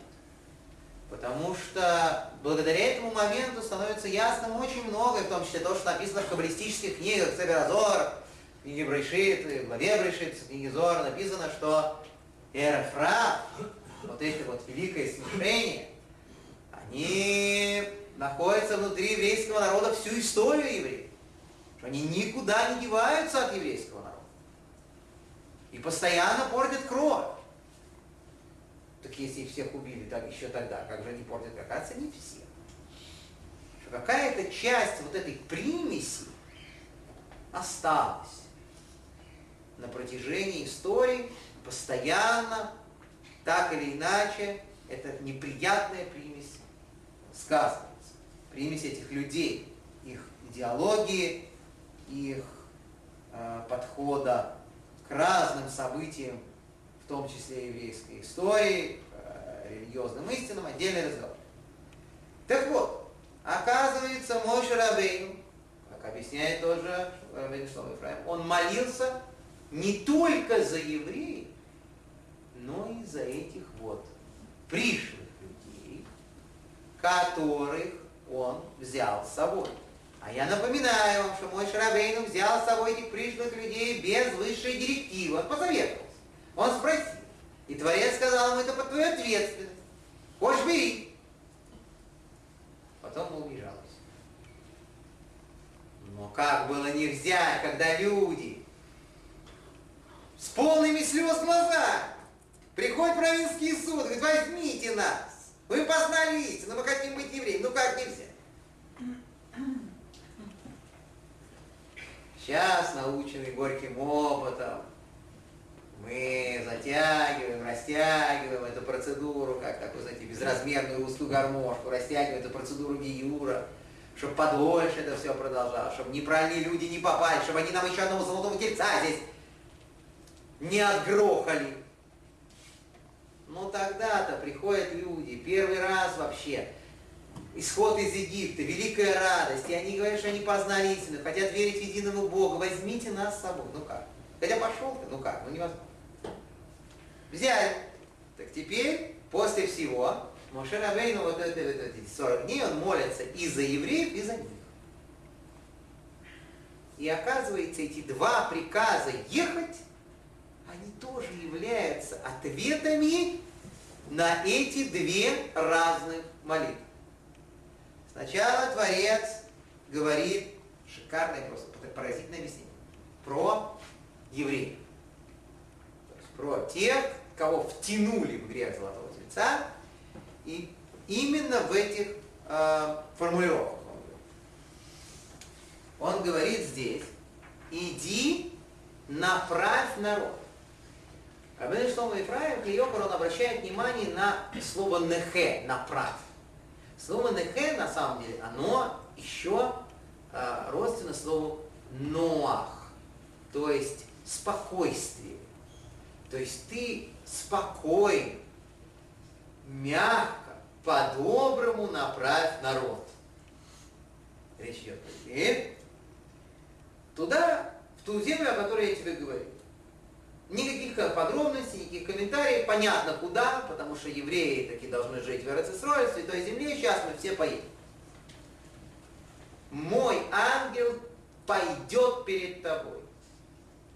Потому что благодаря этому моменту становится ясным очень многое, в том числе то, что написано в каббалистических книгах, Цеверозор, в книге Брейшит, главе Брейшит, книге Зора написано, что Эрафра, вот это вот великое смешение, они находятся внутри еврейского народа всю историю евреев. Они никуда не деваются от еврейского народа. И постоянно портят кровь. Так если их всех убили так, еще тогда, как же они портят? Оказывается, не все. Какая-то часть вот этой примеси осталась на протяжении истории, постоянно, так или иначе, эта неприятная примесь сказывается. Примесь этих людей, их идеологии, их э, подхода к разным событиям, в том числе еврейской истории, э, религиозным истинам, отдельный разговор. Так вот, оказывается, Моше Рабейну, как объясняет тоже Рабейн Шлома Ефраим, он молился не только за евреев, но и за этих вот пришлых людей, которых он взял с собой. А я напоминаю вам, что мой Шарабейну взял с собой этих пришлых людей без высшей директивы. Он посоветовался. Он спросил. И Творец сказал ему, это под твою ответственность. Хочешь, бери. Потом мы убежалось. Но как было не взять, когда люди с полными слез глаза приходят в Равинский суд, говорят, возьмите нас, вы познали истину, мы хотим быть евреями, ну как нельзя? Сейчас, наученный горьким опытом, мы затягиваем, растягиваем эту процедуру, как такую, знаете, безразмерную узкую гармошку, растягиваем эту процедуру гиюра, чтобы подольше это все продолжалось, чтобы неправильные люди не попали, чтобы они нам еще одного золотого тельца здесь не отгрохали. Ну тогда-то приходят люди, первый раз вообще, исход из Египта, великая радость, и они говорят, что они познали истину, хотят верить в единого Бога, возьмите нас с собой. Ну как? Хотя пошел ты, ну как, ну невозможно. Взяли. Так теперь, после всего, Моше Рабейну вот это, вот эти 40 дней, он молится и за евреев, и за них. И оказывается, эти два приказа ехать, они тоже являются ответами на эти две разных молитвы. Сначала Творец говорит, шикарное просто, поразительное объяснение, про евреев. То есть про тех, кого втянули в грех Золотого Тельца, и именно в этих э, формулировках он говорит. Он говорит здесь, иди, направь народ. Рабин Шлома Ефраим Клиокар, он обращает внимание на слово нехе, направь. Слово нехе, на самом деле, оно еще э, родственно слову ноах, то есть спокойствие. То есть ты спокоен, мягко, по-доброму направь народ. Речь идет о туда, в ту землю, о которой я тебе говорю. Никаких подробностей, никаких комментариев, понятно куда, потому что евреи таки должны жить в Эрцисрое, в Святой Земле, сейчас мы все поедем. Мой ангел пойдет перед тобой.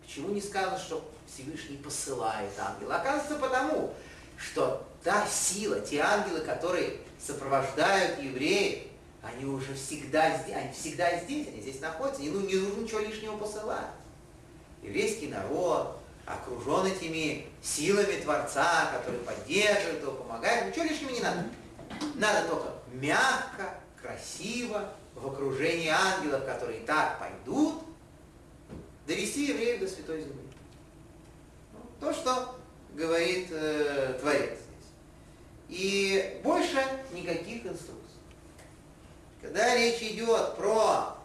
Почему не сказано, что Всевышний посылает ангела? Оказывается, потому, что та сила, те ангелы, которые сопровождают евреев, они уже всегда здесь, они всегда здесь, они здесь находятся, и ну, не нужно ничего лишнего посылать. Еврейский народ окружен этими силами Творца, которые поддерживают его, помогают, ничего лишнего не надо. Надо только мягко, красиво, в окружении ангелов, которые так пойдут, довести евреев до Святой Земли. То, что говорит э, Творец здесь. И больше никаких инструкций. Когда речь идет про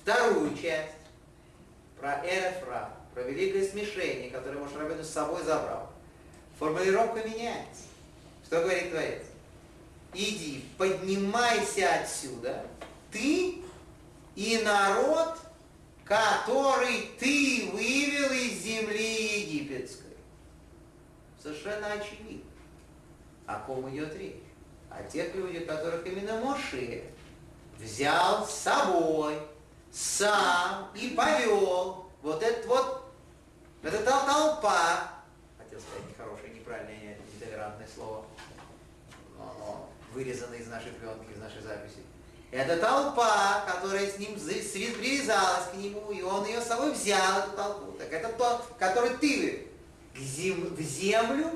вторую часть, про Эрефра, про великое смешение, которое Мошрабену с собой забрал, формулировка меняется. Что говорит Творец? Иди, поднимайся отсюда, ты и народ, который ты вывел из земли египетской. Совершенно очевидно, о ком идет речь. о тех людях, которых именно Моше взял с собой, сам и повел вот этот вот, эта толпа, хотел сказать нехорошее, неправильное, нетолерантное слово, но оно вырезано из нашей пленки, из нашей записи. Это толпа, которая с ним привязалась к нему, и он ее с собой взял, эту толпу. Так это тот, который ты в землю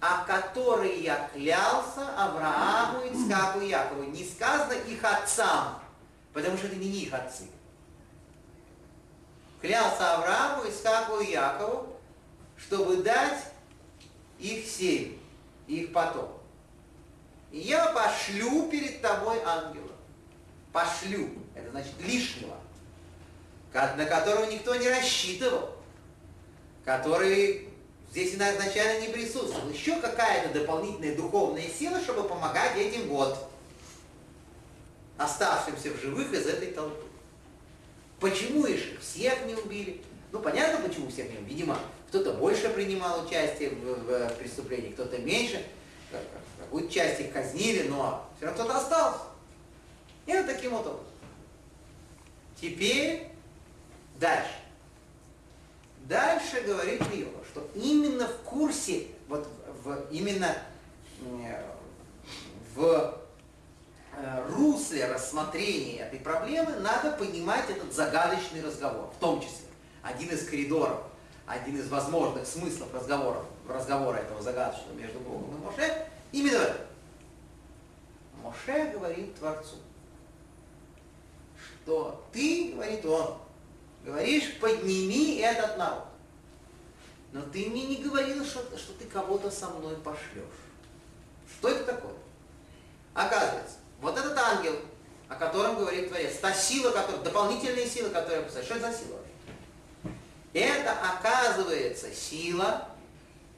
о которой я клялся Аврааму, Ицхаку и Якову. Не сказано их отцам, потому что это не их отцы. Клялся Аврааму, Ицхаку и Якову, чтобы дать их семь, их потом. И я пошлю перед тобой ангела. Пошлю. Это значит лишнего. На которого никто не рассчитывал. Который Здесь изначально не присутствовала. Еще какая-то дополнительная духовная сила, чтобы помогать этим вот оставшимся в живых из этой толпы. Почему их всех не убили? Ну, понятно, почему всех не убили. Видимо, кто-то больше принимал участие в, в преступлении, кто-то меньше. Какую-то часть их казнили, но все равно кто-то остался. И вот таким вот образом. Теперь дальше. Дальше говорит Риова, что именно в курсе, вот в, именно в э, русле рассмотрения этой проблемы надо понимать этот загадочный разговор, в том числе. Один из коридоров, один из возможных смыслов разговора, разговора этого загадочного между Богом и Моше, именно в этом. Моше говорит Творцу, что ты, говорит он, Говоришь, подними этот народ. Но ты мне не говорил, что, что ты кого-то со мной пошлешь. Что это такое? Оказывается, вот этот ангел, о котором говорит Творец, та сила, которая, дополнительная сила, которая писает, что это за сила? Это, оказывается, сила,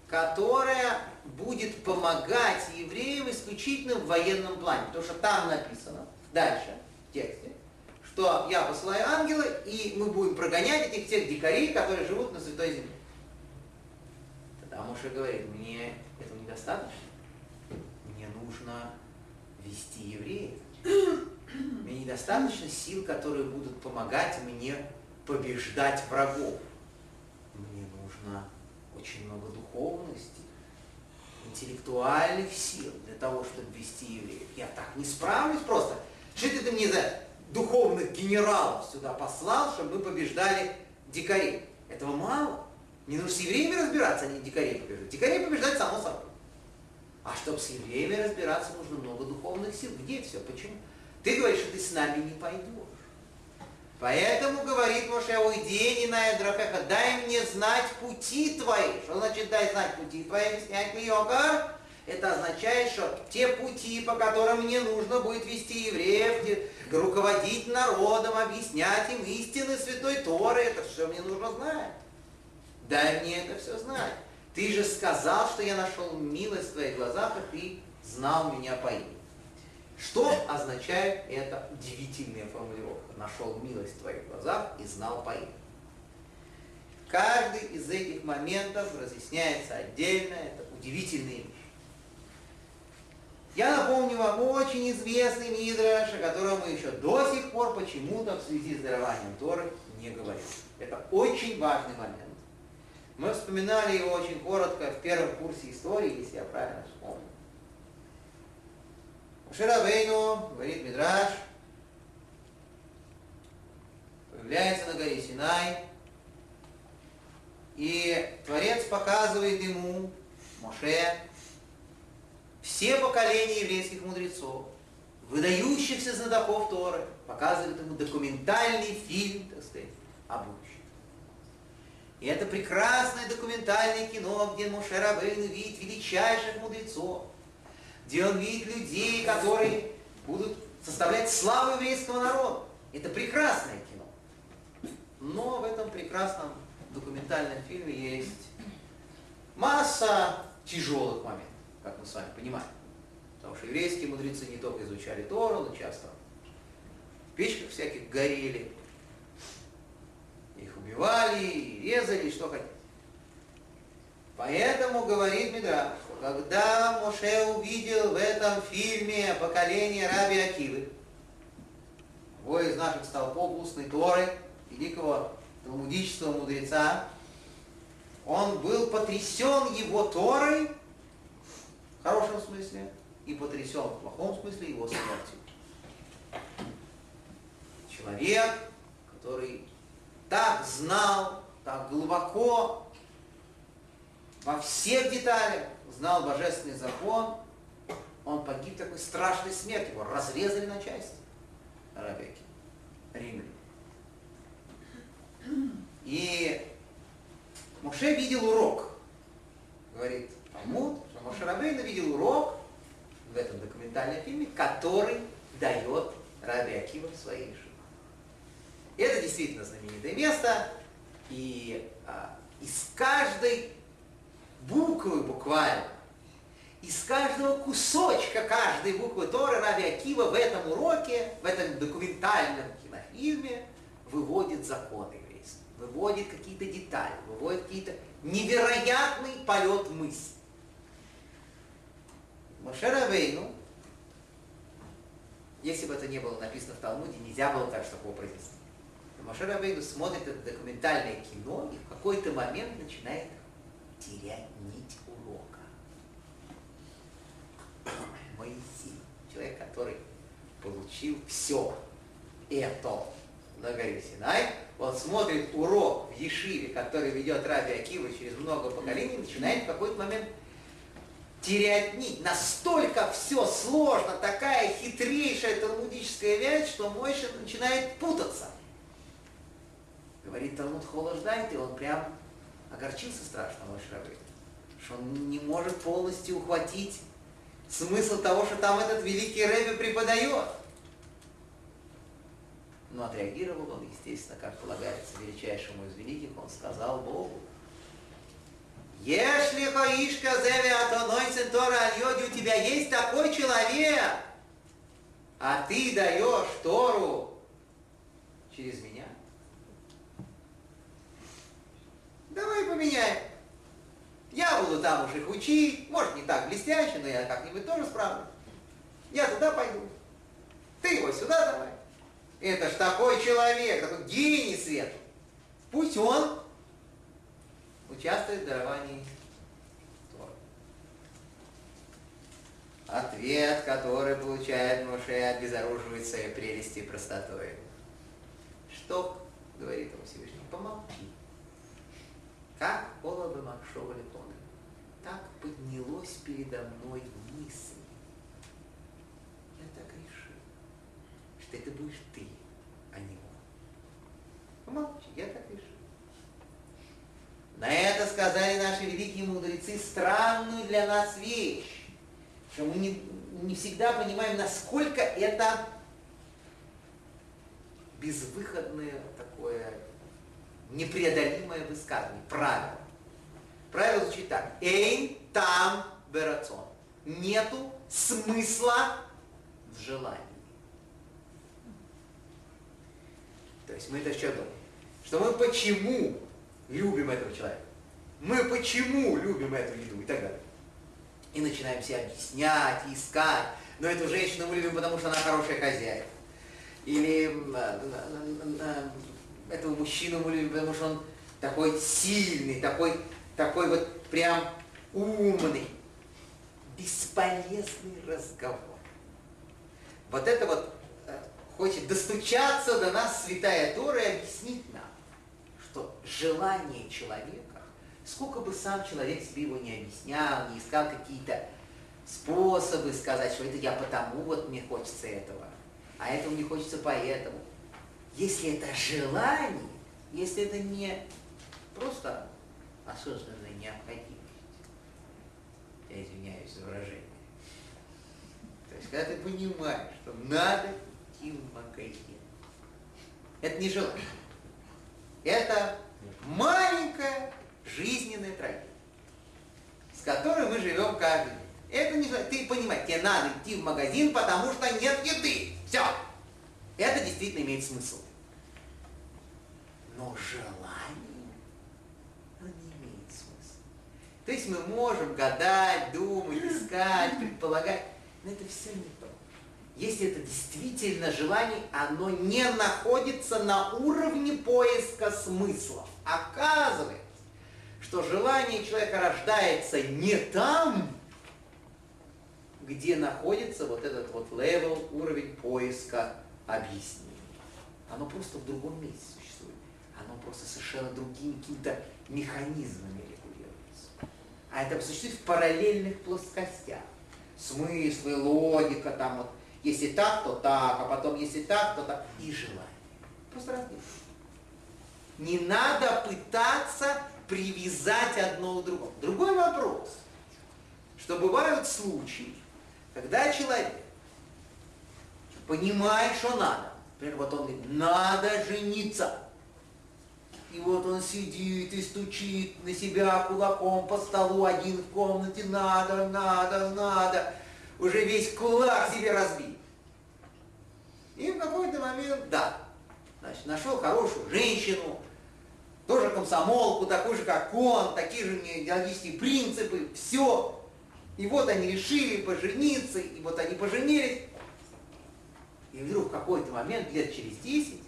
которая будет помогать евреям исключительно в военном плане. Потому что там написано, дальше, в что я посылаю ангела, и мы будем прогонять этих всех дикарей, которые живут на Святой Земле. Тогда Моше говорит, мне этого недостаточно. Мне нужно вести евреев. Мне недостаточно сил, которые будут помогать мне побеждать врагов. Мне нужно очень много духовности, интеллектуальных сил для того, чтобы вести евреев. Я так не справлюсь просто. Что ты мне за духовных генералов сюда послал, чтобы мы побеждали дикарей. Этого мало. Не нужно с евреями разбираться, а не дикарей побеждать. Дикарей побеждать само собой. А чтобы с евреями разбираться, нужно много духовных сил. Где все? Почему? Ты говоришь, что ты с нами не пойдешь. Поэтому говорит Моше, уйди, не на Эдрахеха, дай мне знать пути твои. Что значит дай знать пути твои? Объясняет Йогар. Это означает, что те пути, по которым мне нужно будет вести евреев, руководить народом, объяснять им истины Святой Торы, это все мне нужно знать. Дай мне это все знать. Ты же сказал, что я нашел милость в твоих глазах, и ты знал меня по имени. Что означает эта удивительная формулировка? Нашел милость в твоих глазах и знал по имени. Каждый из этих моментов разъясняется отдельно, это удивительные вещи. Я напомню вам очень известный Мидраш, о котором мы еще до сих пор почему-то в связи с дарованием Торы не говорим. Это очень важный момент. Мы вспоминали его очень коротко в первом курсе истории, если я правильно вспомню. Ширавейну, говорит Мидраш, появляется на горе Синай, и Творец показывает ему, Моше, все поколения еврейских мудрецов, выдающихся знатоков Торы, показывают ему документальный фильм, так сказать, о будущем. И это прекрасное документальное кино, где Моше Рабейн видит величайших мудрецов, где он видит людей, которые будут составлять славу еврейского народа. Это прекрасное кино. Но в этом прекрасном документальном фильме есть масса тяжелых моментов как мы с вами понимаем. Потому что еврейские мудрецы не только изучали Тору, но часто в печках всяких горели, их убивали, резали, что хотите. Поэтому говорит Медраж, когда Моше увидел в этом фильме поколение Раби Акивы, его из наших столпов устной Торы, великого талмудического мудреца, он был потрясен его Торой, хорошем смысле, и потрясен в плохом смысле его смертью. Человек, который так знал, так глубоко, во всех деталях знал божественный закон, он погиб такой страшной смертью, его разрезали на части арабеки, римляне. И Моше видел урок, говорит Талмуд, Рабейна видел урок в этом документальном фильме, который дает Раби Акива в своей жизни. Это действительно знаменитое место, и а, из каждой буквы буквально, из каждого кусочка каждой буквы Торы Раби Акива в этом уроке, в этом документальном кинофильме выводит законы еврейства, выводит какие-то детали, выводит какие-то невероятный полет мысли. Моше Вейну, если бы это не было написано в Талмуде, нельзя было так, его произнести. Моше Рабейну смотрит это документальное кино и в какой-то момент начинает терять нить урока. Моисей, человек, который получил все это на горе Синай, он смотрит урок в Ешиве, который ведет Раби Акива через много поколений, начинает в какой-то момент терять нить. Настолько все сложно, такая хитрейшая талмудическая вещь, что Мойша начинает путаться. Говорит Талмуд Холождайт, и он прям огорчился страшно, мой Шрабейн, что он не может полностью ухватить смысл того, что там этот великий Рэбби преподает. Но отреагировал он, естественно, как полагается величайшему из великих, он сказал Богу, если Хаишка Зеви Атоной Центора Альоди, у тебя есть такой человек, а ты даешь Тору через меня, давай поменяем. Я буду там уже их учить, может не так блестяще, но я как-нибудь тоже справлюсь. Я туда пойду. Ты его сюда давай. Это ж такой человек, такой гений света. Пусть он участвует в даровании Торы. Ответ, который получает Моше, обезоруживает своей прелести и простотой. Что говорит ему Всевышний? Помолчи. Как бы Макшова Литона. Так поднялось передо мной мысль. Я так решил, что это будешь ты, а не он. Помолчи, я так решил. На это сказали наши великие мудрецы странную для нас вещь, что мы не, не всегда понимаем, насколько это безвыходное такое непреодолимое высказывание, правило. Правило звучит так. Эйн там берацон. Нету смысла в желании. То есть мы это что думаем? Что мы почему любим этого человека? Мы почему любим эту еду и так далее? И начинаем себе объяснять, искать. Но эту женщину мы любим, потому что она хорошая хозяйка. Или этого мужчину мы любим, потому что он такой сильный, такой, такой вот прям умный. Бесполезный разговор. Вот это вот э, хочет достучаться до нас Святая Тора и объяснить что желание человека, сколько бы сам человек себе его не объяснял, не искал какие-то способы сказать, что это я потому вот мне хочется этого, а этого не хочется поэтому. Если это желание, если это не просто осознанная необходимость, я извиняюсь за выражение, то есть когда ты понимаешь, что надо идти в магазин, это не желание, это маленькая жизненная трагедия, с которой мы живем каждый день. Это не. Ты понимаешь, тебе надо идти в магазин, потому что нет еды. Все. Это действительно имеет смысл. Но желание, оно не имеет смысла. То есть мы можем гадать, думать, искать, предполагать, но это все не то. Если это действительно желание, оно не находится на уровне поиска смыслов. Оказывается, что желание человека рождается не там, где находится вот этот вот level, уровень поиска объяснений. Оно просто в другом месте существует. Оно просто совершенно другими какими-то механизмами регулируется. А это существует в параллельных плоскостях. Смыслы, логика, там вот, если так, то так, а потом если так, то так. И желание. Просто разные. Не надо пытаться привязать одно к другому. Другой вопрос, что бывают случаи, когда человек понимает, что надо, например, вот он говорит, надо жениться, и вот он сидит и стучит на себя кулаком по столу, один в комнате, надо, надо, надо, уже весь кулак себе разбит. И в какой-то момент, да, значит, нашел хорошую женщину, тоже комсомолку, такую же, как он, такие же идеологические принципы, все. И вот они решили пожениться, и вот они поженились. И вдруг в какой-то момент, лет через 10,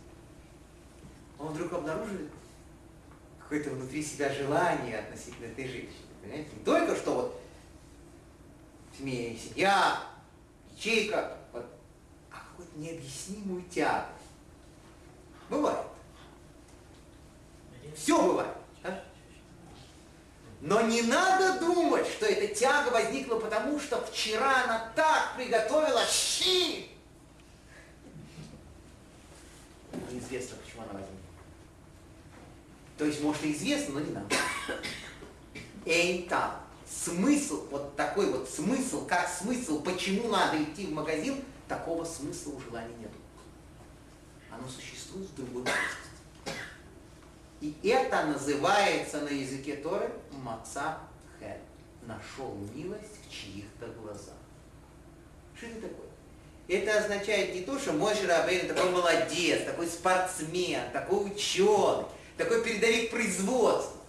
он вдруг обнаруживает какое-то внутри себя желание относительно этой женщины. Понимаете? Не только что вот семья, семья ячейка, вот, а какую-то необъяснимую тягу. Бывает. Все бывает. Да? Но не надо думать, что эта тяга возникла потому, что вчера она так приготовила щи. Неизвестно, почему она возникла. То есть, может, и известно, но не надо. Эй, там. Смысл, вот такой вот смысл, как смысл, почему надо идти в магазин, такого смысла у желания нет. Оно существует в другом месте. И это называется на языке Торы маца хэ. Нашел милость в чьих-то глазах. Что это такое? Это означает не то, что мой Шарабейн такой молодец, такой спортсмен, такой ученый, такой передовик производства,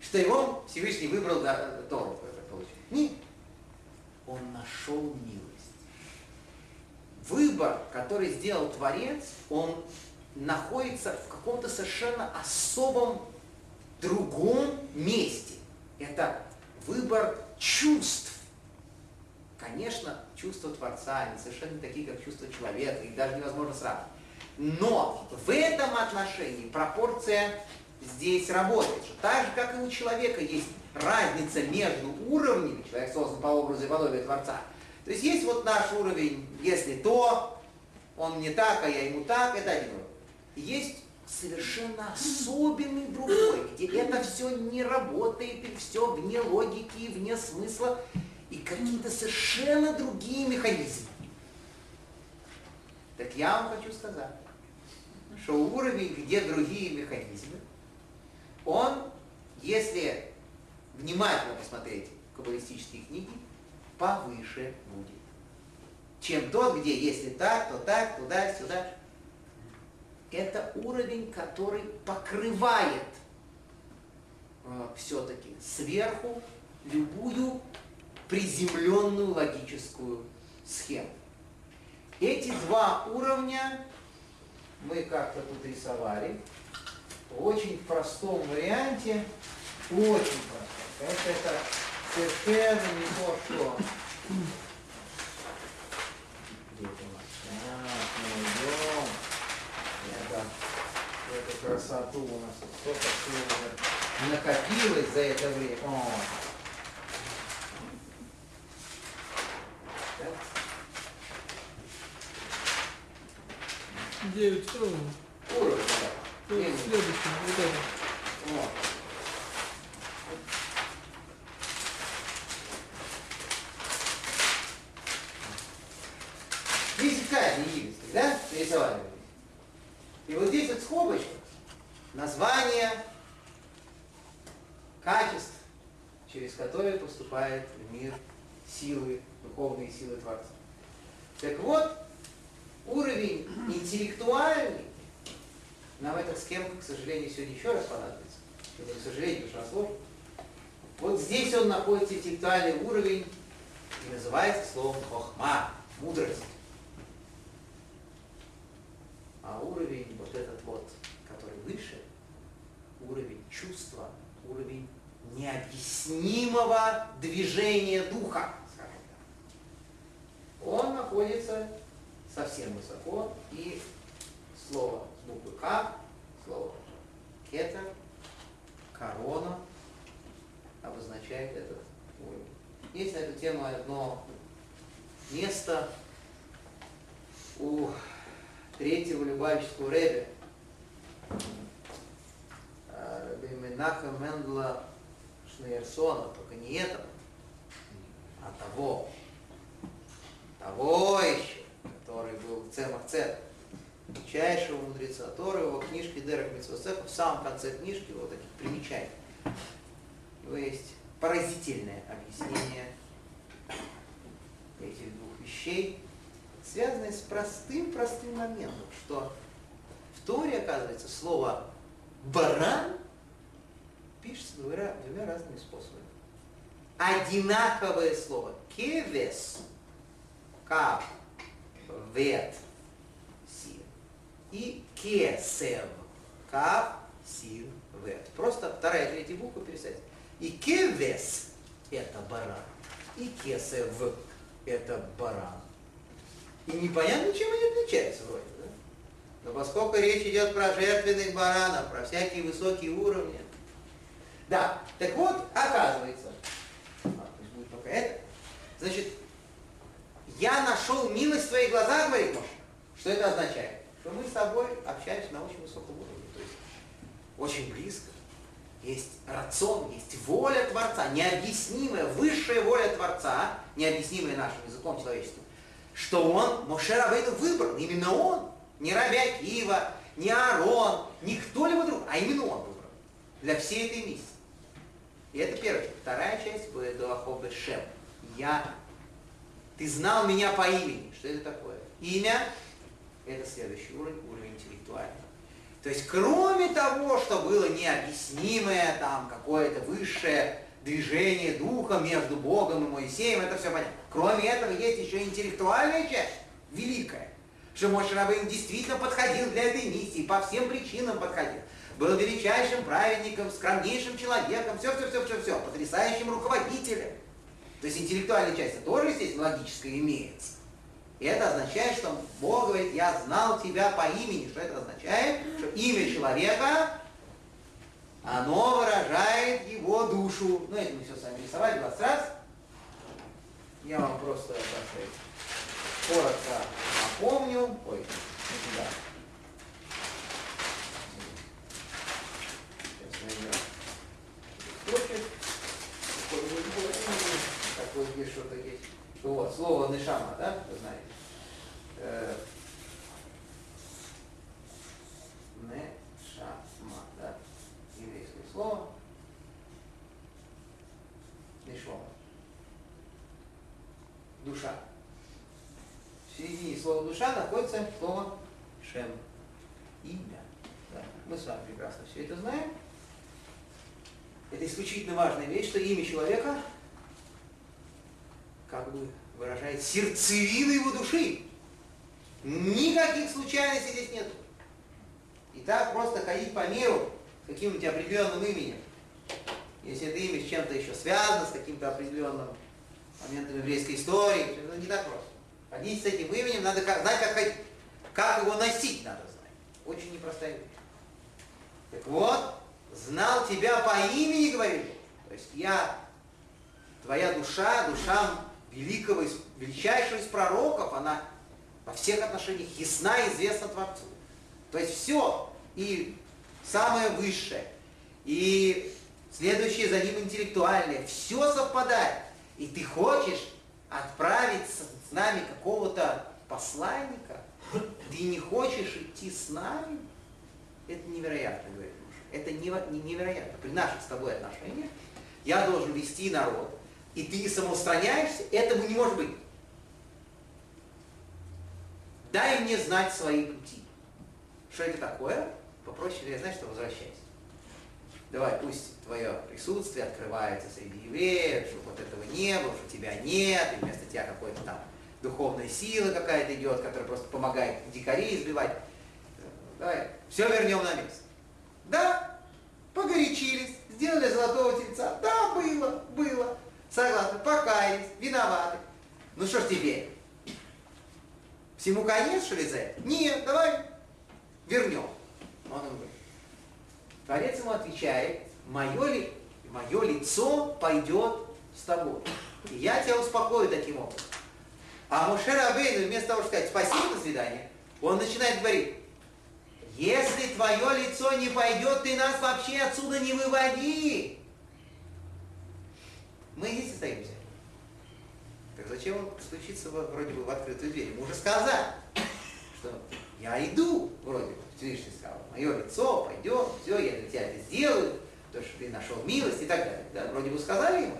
что его Всевышний выбрал да, Тору получить. Нет. Он нашел милость. Выбор, который сделал Творец, он находится в каком-то совершенно особом другом месте. Это выбор чувств. Конечно, чувства Творца, они совершенно такие, как чувства человека, их даже невозможно сравнивать. Но в этом отношении пропорция здесь работает. Что так же, как и у человека есть разница между уровнями, человек создан по образу и подобию Творца. То есть есть вот наш уровень, если то, он не так, а я ему так, это один уровень. Есть совершенно особенный другой, где это все не работает, и все вне логики, и вне смысла, и какие-то совершенно другие механизмы. Так я вам хочу сказать, что уровень, где другие механизмы, он, если внимательно посмотреть каббалистические книги, повыше будет. Чем тот, где если так, то так, туда, сюда. Это уровень, который покрывает э, все-таки сверху любую приземленную логическую схему. Эти два уровня мы как-то тут рисовали в очень простом варианте, очень простом. Это, это совершенно не то, что... Где это у нас? Так, мы идем. Это, эту красоту у нас столько всего накопилось за это время. О. 9 второго. Уровень, То есть следующий, вот это. Вот. Здесь какая египетская, да? Нарисовали. И вот здесь вот скобочка, название качеств, через которые поступает в мир силы, духовные силы Творца. Так вот, уровень интеллектуальный, нам эта схемка, к сожалению, сегодня еще раз понадобится. Это к сожалению, потому что она сложная. Вот здесь он находится интеллектуальный уровень и называется словом хохма, мудрость. А уровень вот этот вот, который выше, уровень чувства, уровень необъяснимого движения духа, скажем так. Он находится совсем высоко, и слово с буквы К, слово кетер, корона обозначает этот уровень. Есть на эту тему одно место у третьего Любавического Рэбе, э, Рэбе Менаха Мендла Шнейерсона, только не этого, а того, того еще, который был в Цемах Цер, величайшего мудреца, который его книжки Дерек Митсвосефа в самом конце книжки, вот таких примечаний, у него есть поразительное объяснение этих двух вещей, связанное с простым-простым моментом, что в Торе, оказывается, слово «баран» пишется двумя, двумя разными способами. Одинаковое слово «кевес» кав, вет. И кесев, кав, сир, вет. Просто вторая и третья буква пересадить. И кевес – это баран. И кесев – это баран. И непонятно, чем они отличаются вроде, да? Но поскольку речь идет про жертвенных баранов, про всякие высокие уровни. Да, так вот, оказывается, будет только это, значит, я нашел милость в твоих глазах, говорит Моше. Что это означает? Что мы с тобой общаемся на очень высоком уровне, то есть очень близко. Есть рацион, есть воля Творца, необъяснимая, высшая воля Творца, необъяснимая нашим языком человеческим, что он, Моше Рабейну выбрал, именно он, не Раби Акива, не Аарон, не кто-либо другой, а именно он выбрал для всей этой миссии. И это первая часть. Вторая часть будет Дуахобе Шем. Я ты знал меня по имени. Что это такое? Имя – это следующий уровень, уровень интеллектуальный. То есть, кроме того, что было необъяснимое, там, какое-то высшее движение духа между Богом и Моисеем, это все понятно. Кроме этого, есть еще интеллектуальная часть, великая, что Моше Рабейн действительно подходил для этой миссии, по всем причинам подходил. Был величайшим праведником, скромнейшим человеком, все-все-все-все-все, потрясающим руководителем. То есть интеллектуальная часть тоже, естественно, логическая имеется. И это означает, что Бог говорит, я знал тебя по имени. Что это означает? Что имя человека, оно выражает его душу. Ну, это мы все сами рисовали 20 раз. Я вам просто, так сказать, коротко напомню. Ой, туда. Сейчас найдем. Строчек вот здесь что-то есть. Что вот, слово нишама, да, вы знаете. Э, нешама, да, еврейское слово. Нишома. Душа. В середине слова душа находится слово шем. Имя. Да. Мы с вами прекрасно все это знаем. Это исключительно важная вещь, что имя человека как бы выражает сердцевину его души. Никаких случайностей здесь нет. И так просто ходить по миру каким-нибудь определенным именем. Если это имя с чем-то еще связано, с каким-то определенным моментом еврейской истории, это не так просто. Ходить с этим именем, надо как, знать, как ходить. Как его носить, надо знать. Очень непростая вещь. Так вот, знал тебя по имени, говорит. То есть я, твоя душа, душа великого, величайшего из пророков, она во всех отношениях ясна и известна Творцу. То есть все, и самое высшее, и следующее за ним интеллектуальное, все совпадает. И ты хочешь отправить с нами какого-то посланника, ты не хочешь идти с нами, это невероятно, говорит муж. Это невероятно. При наших с тобой отношениях я должен вести народ, и ты самоустраняешься, этому не может быть. Дай мне знать свои пути. Что это такое? Попроще говоря, знаешь, что возвращайся. давай, пусть твое присутствие открывается среди евреев, чтобы вот этого не было, что тебя нет, и вместо тебя какой-то там духовная сила какая-то идет, которая просто помогает дикарей избивать. Давай, все вернем на место. Да, погорячились, сделали золотого тельца. Да, было, было. Согласны, покаялись, виноваты. Ну что ж теперь? Всему конец, что ли, за это? Нет, давай вернем. Он ему говорит. Творец ему отвечает, мое, ли, мое лицо пойдет с тобой. И я тебя успокою таким образом. А Мушер Абейну вместо того, чтобы сказать спасибо, до свидания, он начинает говорить, если твое лицо не пойдет, ты нас вообще отсюда не выводи. Мы здесь остаемся. Так зачем он стучится вроде бы в открытую дверь? Мы уже сказали, что я иду, вроде бы, Всевышний сказал, мое лицо пойдет, все, я для тебя это сделаю, то, что ты нашел милость и так далее. Да, вроде бы сказали ему.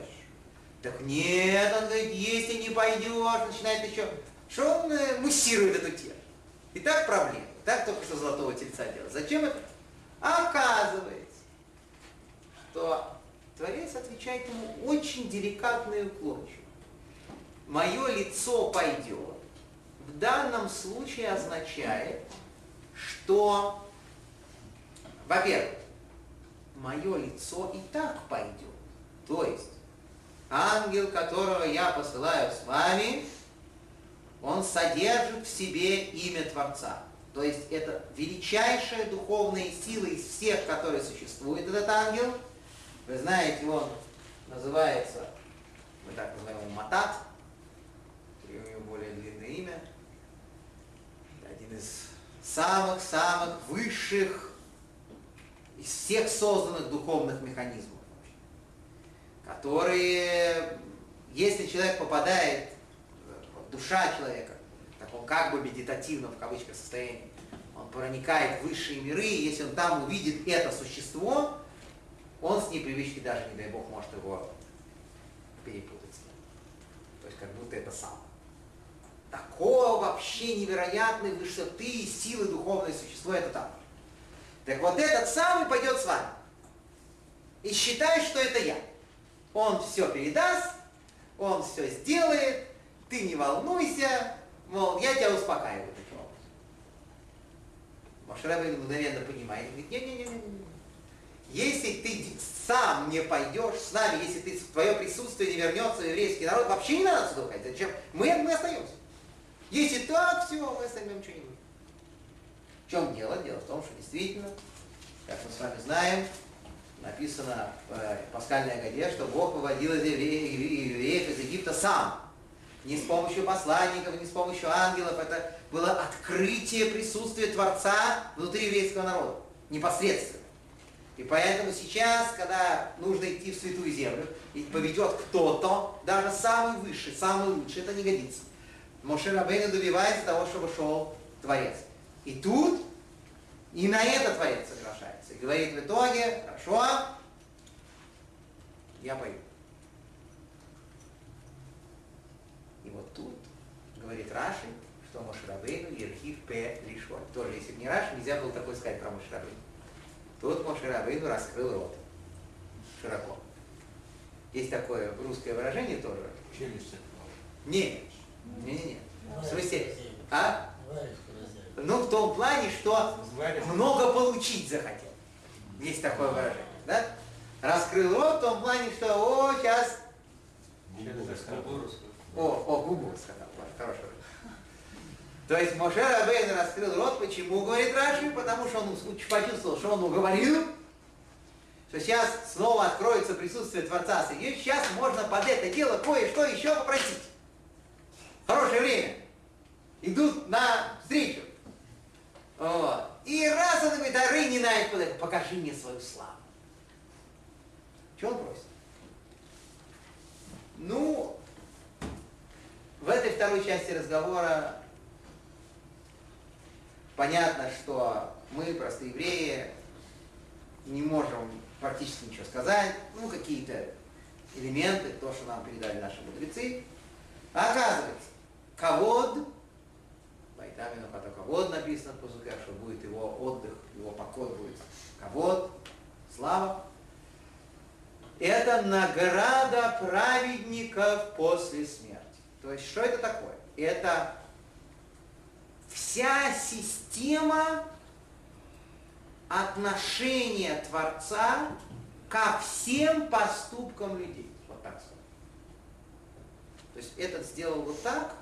Так нет, он говорит, если не пойдешь, начинает еще, что он э, муссирует эту тему. И так проблема. Так только что золотого тельца делать. Зачем это? Оказывается, что Творец отвечает ему очень деликатно и уклончиво. Мое лицо пойдет. В данном случае означает, что, во-первых, мое лицо и так пойдет. То есть, ангел, которого я посылаю с вами, он содержит в себе имя Творца. То есть это величайшая духовная сила из всех, которые существует, этот ангел. Вы знаете, он называется, мы так называем Матат, и у него более длинное имя. Один из самых-самых высших из всех созданных духовных механизмов, которые, если человек попадает, душа человека, в таком как бы медитативном, в кавычках, состоянии, он проникает в высшие миры, и если он там увидит это существо, он с непривычки даже, не дай бог, может его перепутать с ним. То есть как будто это сам. Такого вообще невероятной высоты и силы духовное существо это там. Так вот этот самый пойдет с вами. И считай, что это я. Он все передаст, он все сделает, ты не волнуйся, мол, я тебя успокаиваю таким образом. Машрабин мгновенно понимает, говорит, не-не-не, если ты сам не пойдешь с нами, если ты, твое присутствие не вернется в еврейский народ, вообще не надо сюда уходить. Зачем? Мы, мы остаемся. Если так, все, мы оставим что-нибудь. В чем дело? Дело в том, что действительно, как мы с вами знаем, написано в э, Пасхальной Агаде, что Бог выводил из евреев из Египта сам. Не с помощью посланников, не с помощью ангелов. Это было открытие присутствия Творца внутри еврейского народа. Непосредственно. И поэтому сейчас, когда нужно идти в святую землю, и поведет кто-то, даже самый высший, самый лучший, это не годится. Моше Рабейна добивается того, чтобы шел Творец. И тут и на это Творец соглашается. И говорит в итоге, хорошо, я пойду. И вот тут говорит Раши, что Мошерабейну Ерхив П. Лишор. Тоже, если бы не Раши, нельзя было такое сказать про Мошерабейну. Тут Мошерабейну раскрыл рот. Широко. Есть такое русское выражение тоже. Челюсть Нет. Не-не-не. В смысле, а? Ну, в том плане, что много получить захотел. Есть такое выражение, да? Раскрыл рот в том плане, что, о, сейчас... О, о, губу сказал, хорошо. То есть Моше Рабейн раскрыл рот, почему, говорит Раши? Потому что он почувствовал, что он уговорил, что сейчас снова откроется присутствие Творца и сейчас можно под это дело кое-что еще попросить. Хорошее время. Идут на встречу. Вот. И раз он говорит, а Рыни Найт, покажи мне свою славу. Чего он просит? Ну, в этой второй части разговора понятно, что мы, простые евреи, не можем практически ничего сказать, ну, какие-то элементы, то, что нам передали наши мудрецы. А оказывается, ковод, Вайтамину Хата ковод написано в Пузуке, что будет его отдых, его покой будет ковод, слава. это награда праведников после смерти. То есть, что это такое? Это вся система отношения Творца ко всем поступкам людей. Вот так. То есть этот сделал вот так,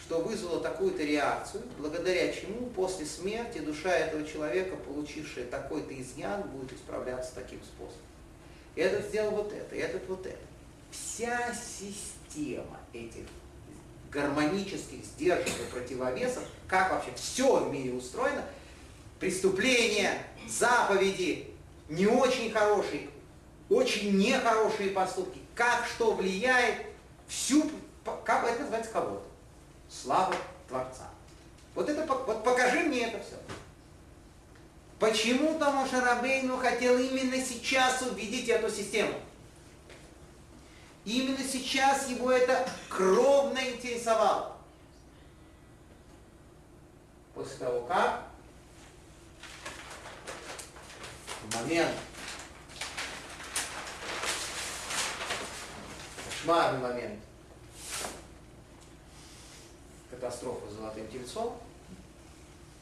что вызвало такую-то реакцию, благодаря чему после смерти душа этого человека, получившая такой-то изъян, будет исправляться таким способом. Этот сделал вот это, этот вот это. Вся система этих гармонических сдержек и противовесов, как вообще все в мире устроено, преступления, заповеди, не очень хорошие, очень нехорошие поступки, как что влияет всю, как это называется кого-то слава Творца. Вот это, вот покажи мне это все. Почему Тома Шарабейну хотел именно сейчас увидеть эту систему? Именно сейчас его это кровно интересовало. После того, как в момент, кошмарный момент, катастрофу с Золотым Тельцом.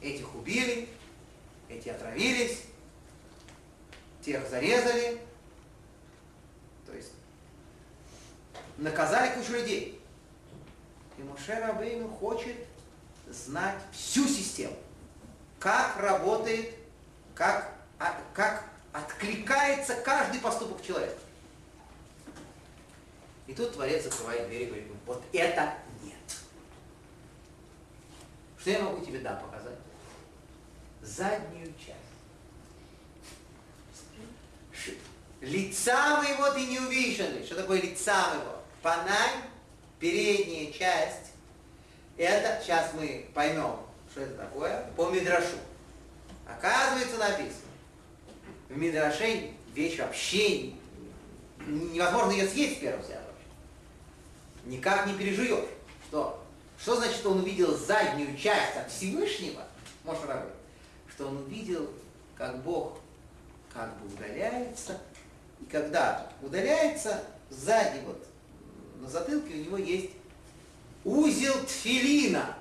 Этих убили, эти отравились, тех зарезали. То есть наказали кучу людей. И Моше Рабейну хочет знать всю систему. Как работает, как, а, как откликается каждый поступок человека. И тут Творец закрывает дверь и говорит, вот это что я могу тебе, да, показать? Заднюю часть. Лица моего ты не увидишь, Что такое лица моего? Панай, передняя часть. Это, сейчас мы поймем, что это такое, по Мидрашу. Оказывается, написано. В Мидраше вещь вообще невозможно ее съесть в первом вообще. Никак не переживешь. Что? Что значит, что он увидел заднюю часть от Всевышнего, может говорить, что он увидел, как Бог как бы удаляется, и когда удаляется, сзади вот на затылке у него есть узел тфилина.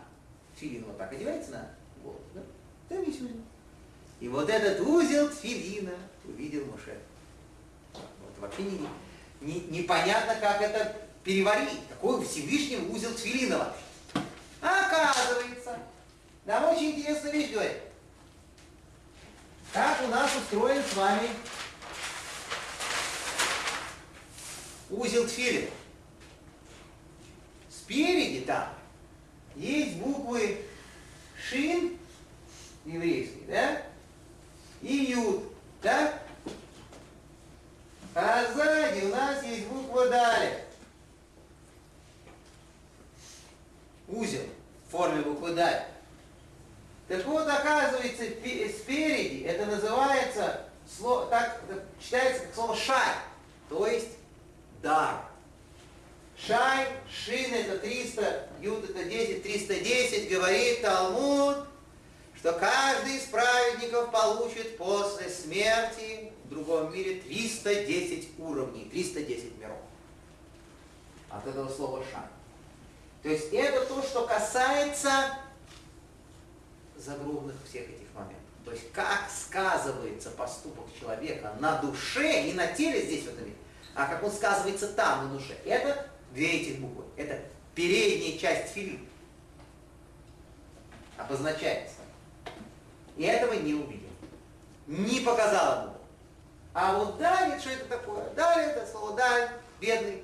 Тфилин вот так одевается на голову, да? Там есть узел. И вот этот узел тфилина увидел Моше. Вот вообще не, не, непонятно, как это переварить. Какой Всевышний узел тфилина вообще. Оказывается, нам очень интересная вещь говорит. Как у нас устроен с вами узел тфилин. Спереди там есть буквы Шин, еврейский, да? И Юд, да? А сзади у нас есть буква Далее. узел в форме буквы «даль». Так вот, оказывается, спереди это называется, так читается как слово «шай», то есть дар. Шай, шин это 300, ют это 10, 310, говорит Талмуд, что каждый из праведников получит после смерти в другом мире 310 уровней, 310 миров. От этого слова шай. То есть это то, что касается загробных всех этих моментов. То есть как сказывается поступок человека на душе, не на теле здесь в этом а как он сказывается там, на душе. Это две этих буквы. Это передняя часть филин. Обозначается. И этого не увидел. Не показал ему. А вот далее, что это такое? Далее это слово даль, бедный.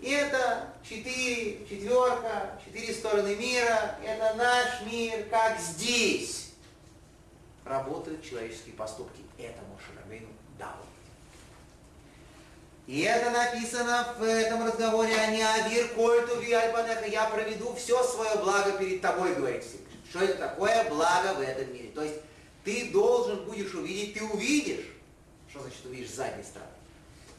И это четыре, четверка, четыре стороны мира. Это наш мир, как здесь работают человеческие поступки. Это Мошерабейну дал. И это написано в этом разговоре о Неавир Кольту Виальпанеха. Я проведу все свое благо перед тобой, говорит Всевышний. Что это такое благо в этом мире? То есть ты должен будешь увидеть, ты увидишь. Что значит увидишь с задней стороны?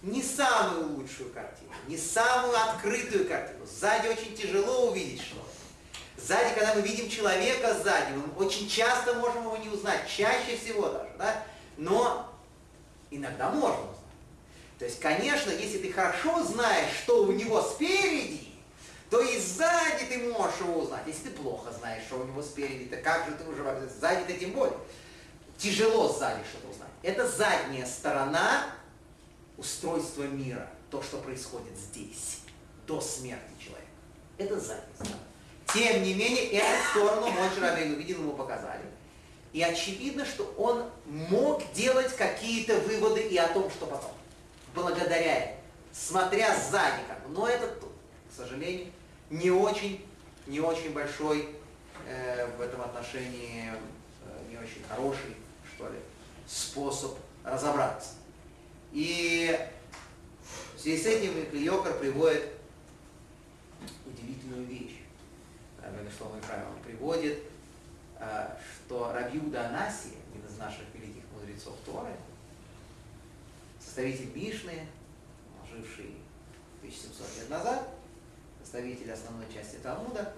не самую лучшую картину, не самую открытую картину. Сзади очень тяжело увидеть что-то. Сзади, когда мы видим человека сзади, мы очень часто можем его не узнать, чаще всего даже, да? Но иногда можно. То есть, конечно, если ты хорошо знаешь, что у него спереди, то и сзади ты можешь его узнать. Если ты плохо знаешь, что у него спереди, то как же ты уже сзади-то тем более. Тяжело сзади что-то узнать. Это задняя сторона устройства мира, то, что происходит здесь, до смерти человека. Это задняя сторона. Тем не менее, эту сторону мой Рабейн увидел, ему показали. И очевидно, что он мог делать какие-то выводы и о том, что потом. Благодаря. Смотря сзади как бы. Но это, к сожалению, не очень, не очень большой э, в этом отношении, э, не очень хороший, что ли, способ разобраться. И в связи с этим Йокар приводит удивительную вещь. Рабин Шлома он приводит, э, что Рабиуда Анаси, один из наших великих мудрецов Торы, составитель Мишны, живший 1700 лет назад, составитель основной части Талмуда,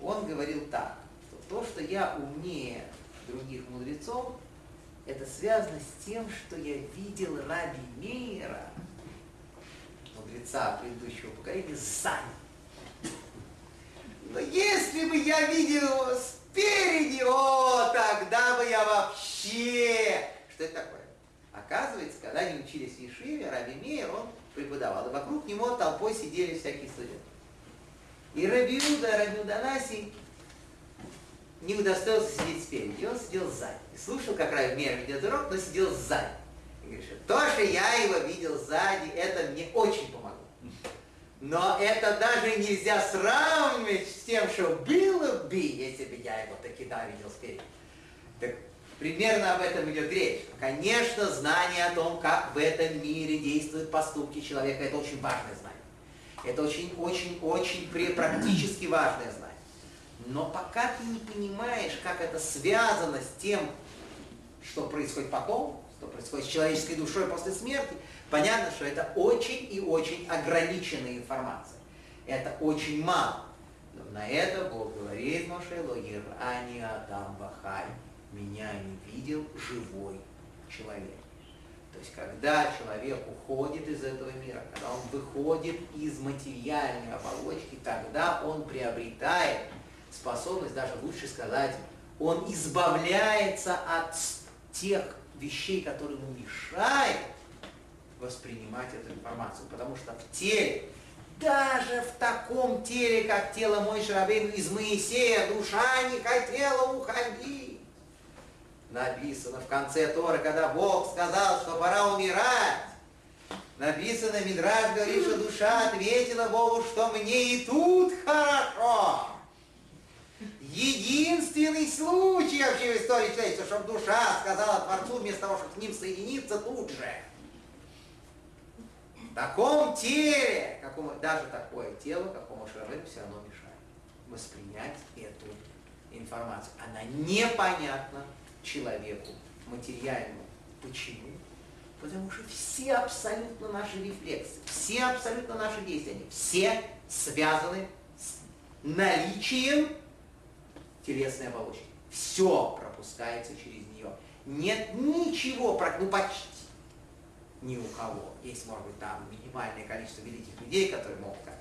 он говорил так, что то, что я умнее других мудрецов, это связано с тем, что я видел Раби Мейра, мудреца предыдущего поколения, сзади. Но если бы я видел его спереди, о, тогда бы я вообще... Что это такое? Оказывается, когда они учились в Ешиве, Раби Мейер, он преподавал, и вокруг него толпой сидели всякие студенты. И Рабиуда, Рабиуда Наси не удостоился сидеть спереди, он сидел сзади. И слушал, как Раби Мейер ведет урок, но сидел сзади. И говорит, то, что я его видел сзади, это мне очень помогло. Но это даже нельзя сравнивать с тем, что было бы, если бы я его таки да видел спереди. Так примерно об этом идет речь. Конечно, знание о том, как в этом мире действуют поступки человека, это очень важное знание. Это очень-очень-очень практически важное знание. Но пока ты не понимаешь, как это связано с тем, что происходит потом, что происходит с человеческой душой после смерти, понятно, что это очень и очень ограниченная информация. Это очень мало. Но на это Бог говорит Мошелу, Ирани Адам Бахай, меня не видел живой человек. То есть, когда человек уходит из этого мира, когда он выходит из материальной оболочки, тогда он приобретает способность, даже лучше сказать, он избавляется от тех вещей, которые ему мешают воспринимать эту информацию. Потому что в теле, даже в таком теле, как тело мой Шарабейн из Моисея, душа не хотела уходить. Написано в конце Тора, когда Бог сказал, что пора умирать. Написано, Мидраж говорит, что душа ответила Богу, что мне и тут хорошо. Единственный случай вообще в истории человечества, чтобы душа сказала Творцу вместо того, чтобы с ним соединиться тут же. В таком теле, какому, даже такое тело, какому Шарабейну все равно мешает воспринять эту информацию. Она непонятна человеку материальному. Почему? Потому что все абсолютно наши рефлексы, все абсолютно наши действия, они все связаны с наличием телесной оболочки. Все пропускается через нее. Нет ничего, ну почти ни у кого. Есть, может быть, там минимальное количество великих людей, которые могут как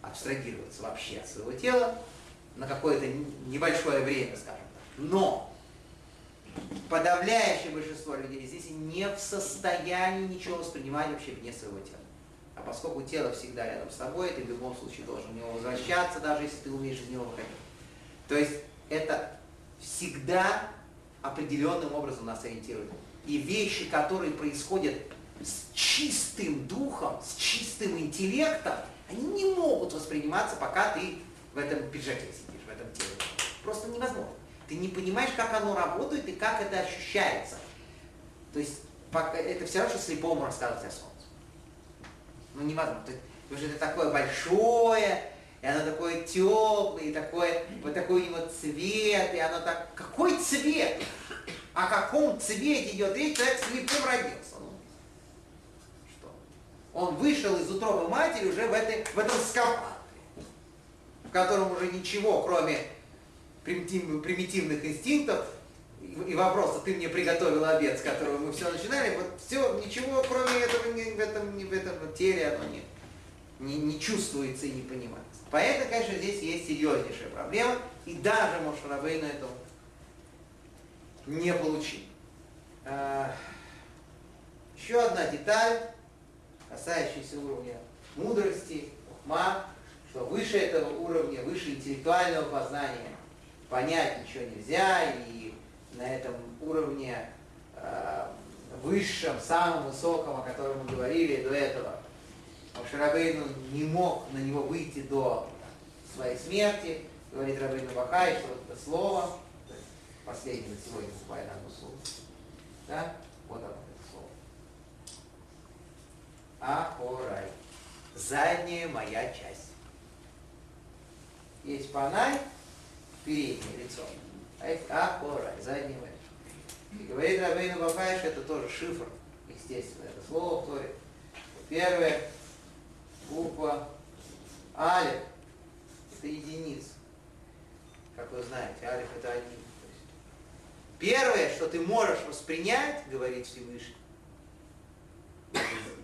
абстрагироваться вообще от своего тела на какое-то небольшое время, скажем так. Но подавляющее большинство людей здесь не в состоянии ничего воспринимать вообще вне своего тела. А поскольку тело всегда рядом с тобой, ты в любом случае должен в него возвращаться, даже если ты умеешь из него выходить. То есть это всегда определенным образом нас ориентирует. И вещи, которые происходят с чистым духом, с чистым интеллектом, они не могут восприниматься, пока ты в этом пиджаке сидишь, в этом теле. Просто невозможно. Ты не понимаешь, как оно работает и как это ощущается. То есть это все равно, что слепому рассказывать о солнце. Ну невозможно. Потому что это такое большое, и оно такое теплое, и такое, вот такой его цвет, и оно так... Какой цвет? О каком цвете идет речь? Человек слепым родился. Ну, что? Он вышел из утробы матери уже в, этой, в этом скафандре, в котором уже ничего, кроме примитивных инстинктов, и и вопрос, ты мне приготовил обед, с которого мы все начинали, вот все, ничего кроме этого ни в этом, ни в этом теле оно не, не, не чувствуется и не понимается. Поэтому, конечно, здесь есть серьезнейшая проблема, и даже Мошарабейну этого не получил. А, еще одна деталь, касающаяся уровня мудрости, ухма, что выше этого уровня, выше интеллектуального познания понять ничего нельзя, и на этом уровне э, высшем, самом высоком, о котором мы говорили до этого, Шарабейну не мог на него выйти до своей смерти, говорит Рабейну Бахай, что вот это слово, последнее сегодня буквально одно слово, да, вот оно, это слово. Ахорай. Задняя моя часть. Есть панай, переднее лицо, а задняя моя. И говорит Рабейну Бахай, что это тоже шифр, естественно, это слово в Торе. Первое, буква Алиф, это единица. Как вы знаете, Алиф это один. Первое, что ты можешь воспринять, говорит Всевышний,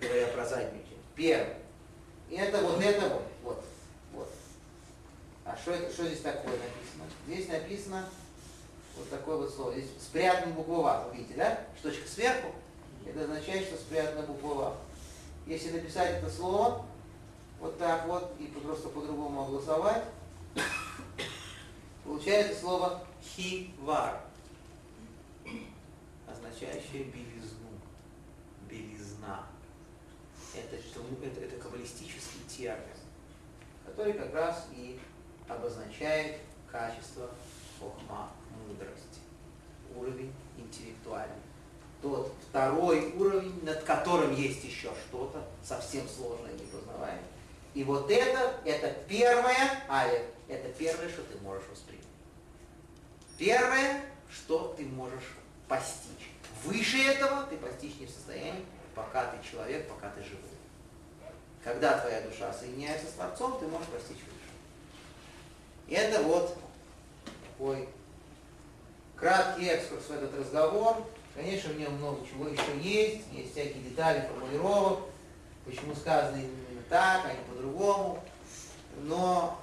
говоря про заднюю часть, первое, это вот это вот, вот. А что, это, что здесь такое написано? Здесь написано вот такое вот слово. Здесь спрятано буква видите, да? Штучка сверху, это означает, что спрятана буква Если написать это слово, вот так вот, и просто по-другому огласовать, получается слово хивар, означающее белизну, белизна. Это, это, это каббалистический термин, который как раз и обозначает качество хохма, мудрости, уровень интеллектуальный. Тот второй уровень, над которым есть еще что-то совсем сложное, непознаваемое, и вот это, это первое, алиф, это первое, что ты можешь воспринять. Первое, что ты можешь постичь. Выше этого ты постичь не в состоянии, пока ты человек, пока ты живой. Когда твоя душа соединяется с Творцом, ты можешь постичь это вот такой краткий экскурс в этот разговор. Конечно, в нем много чего еще есть, есть всякие детали формулировок, почему сказано именно так, а не по-другому. Но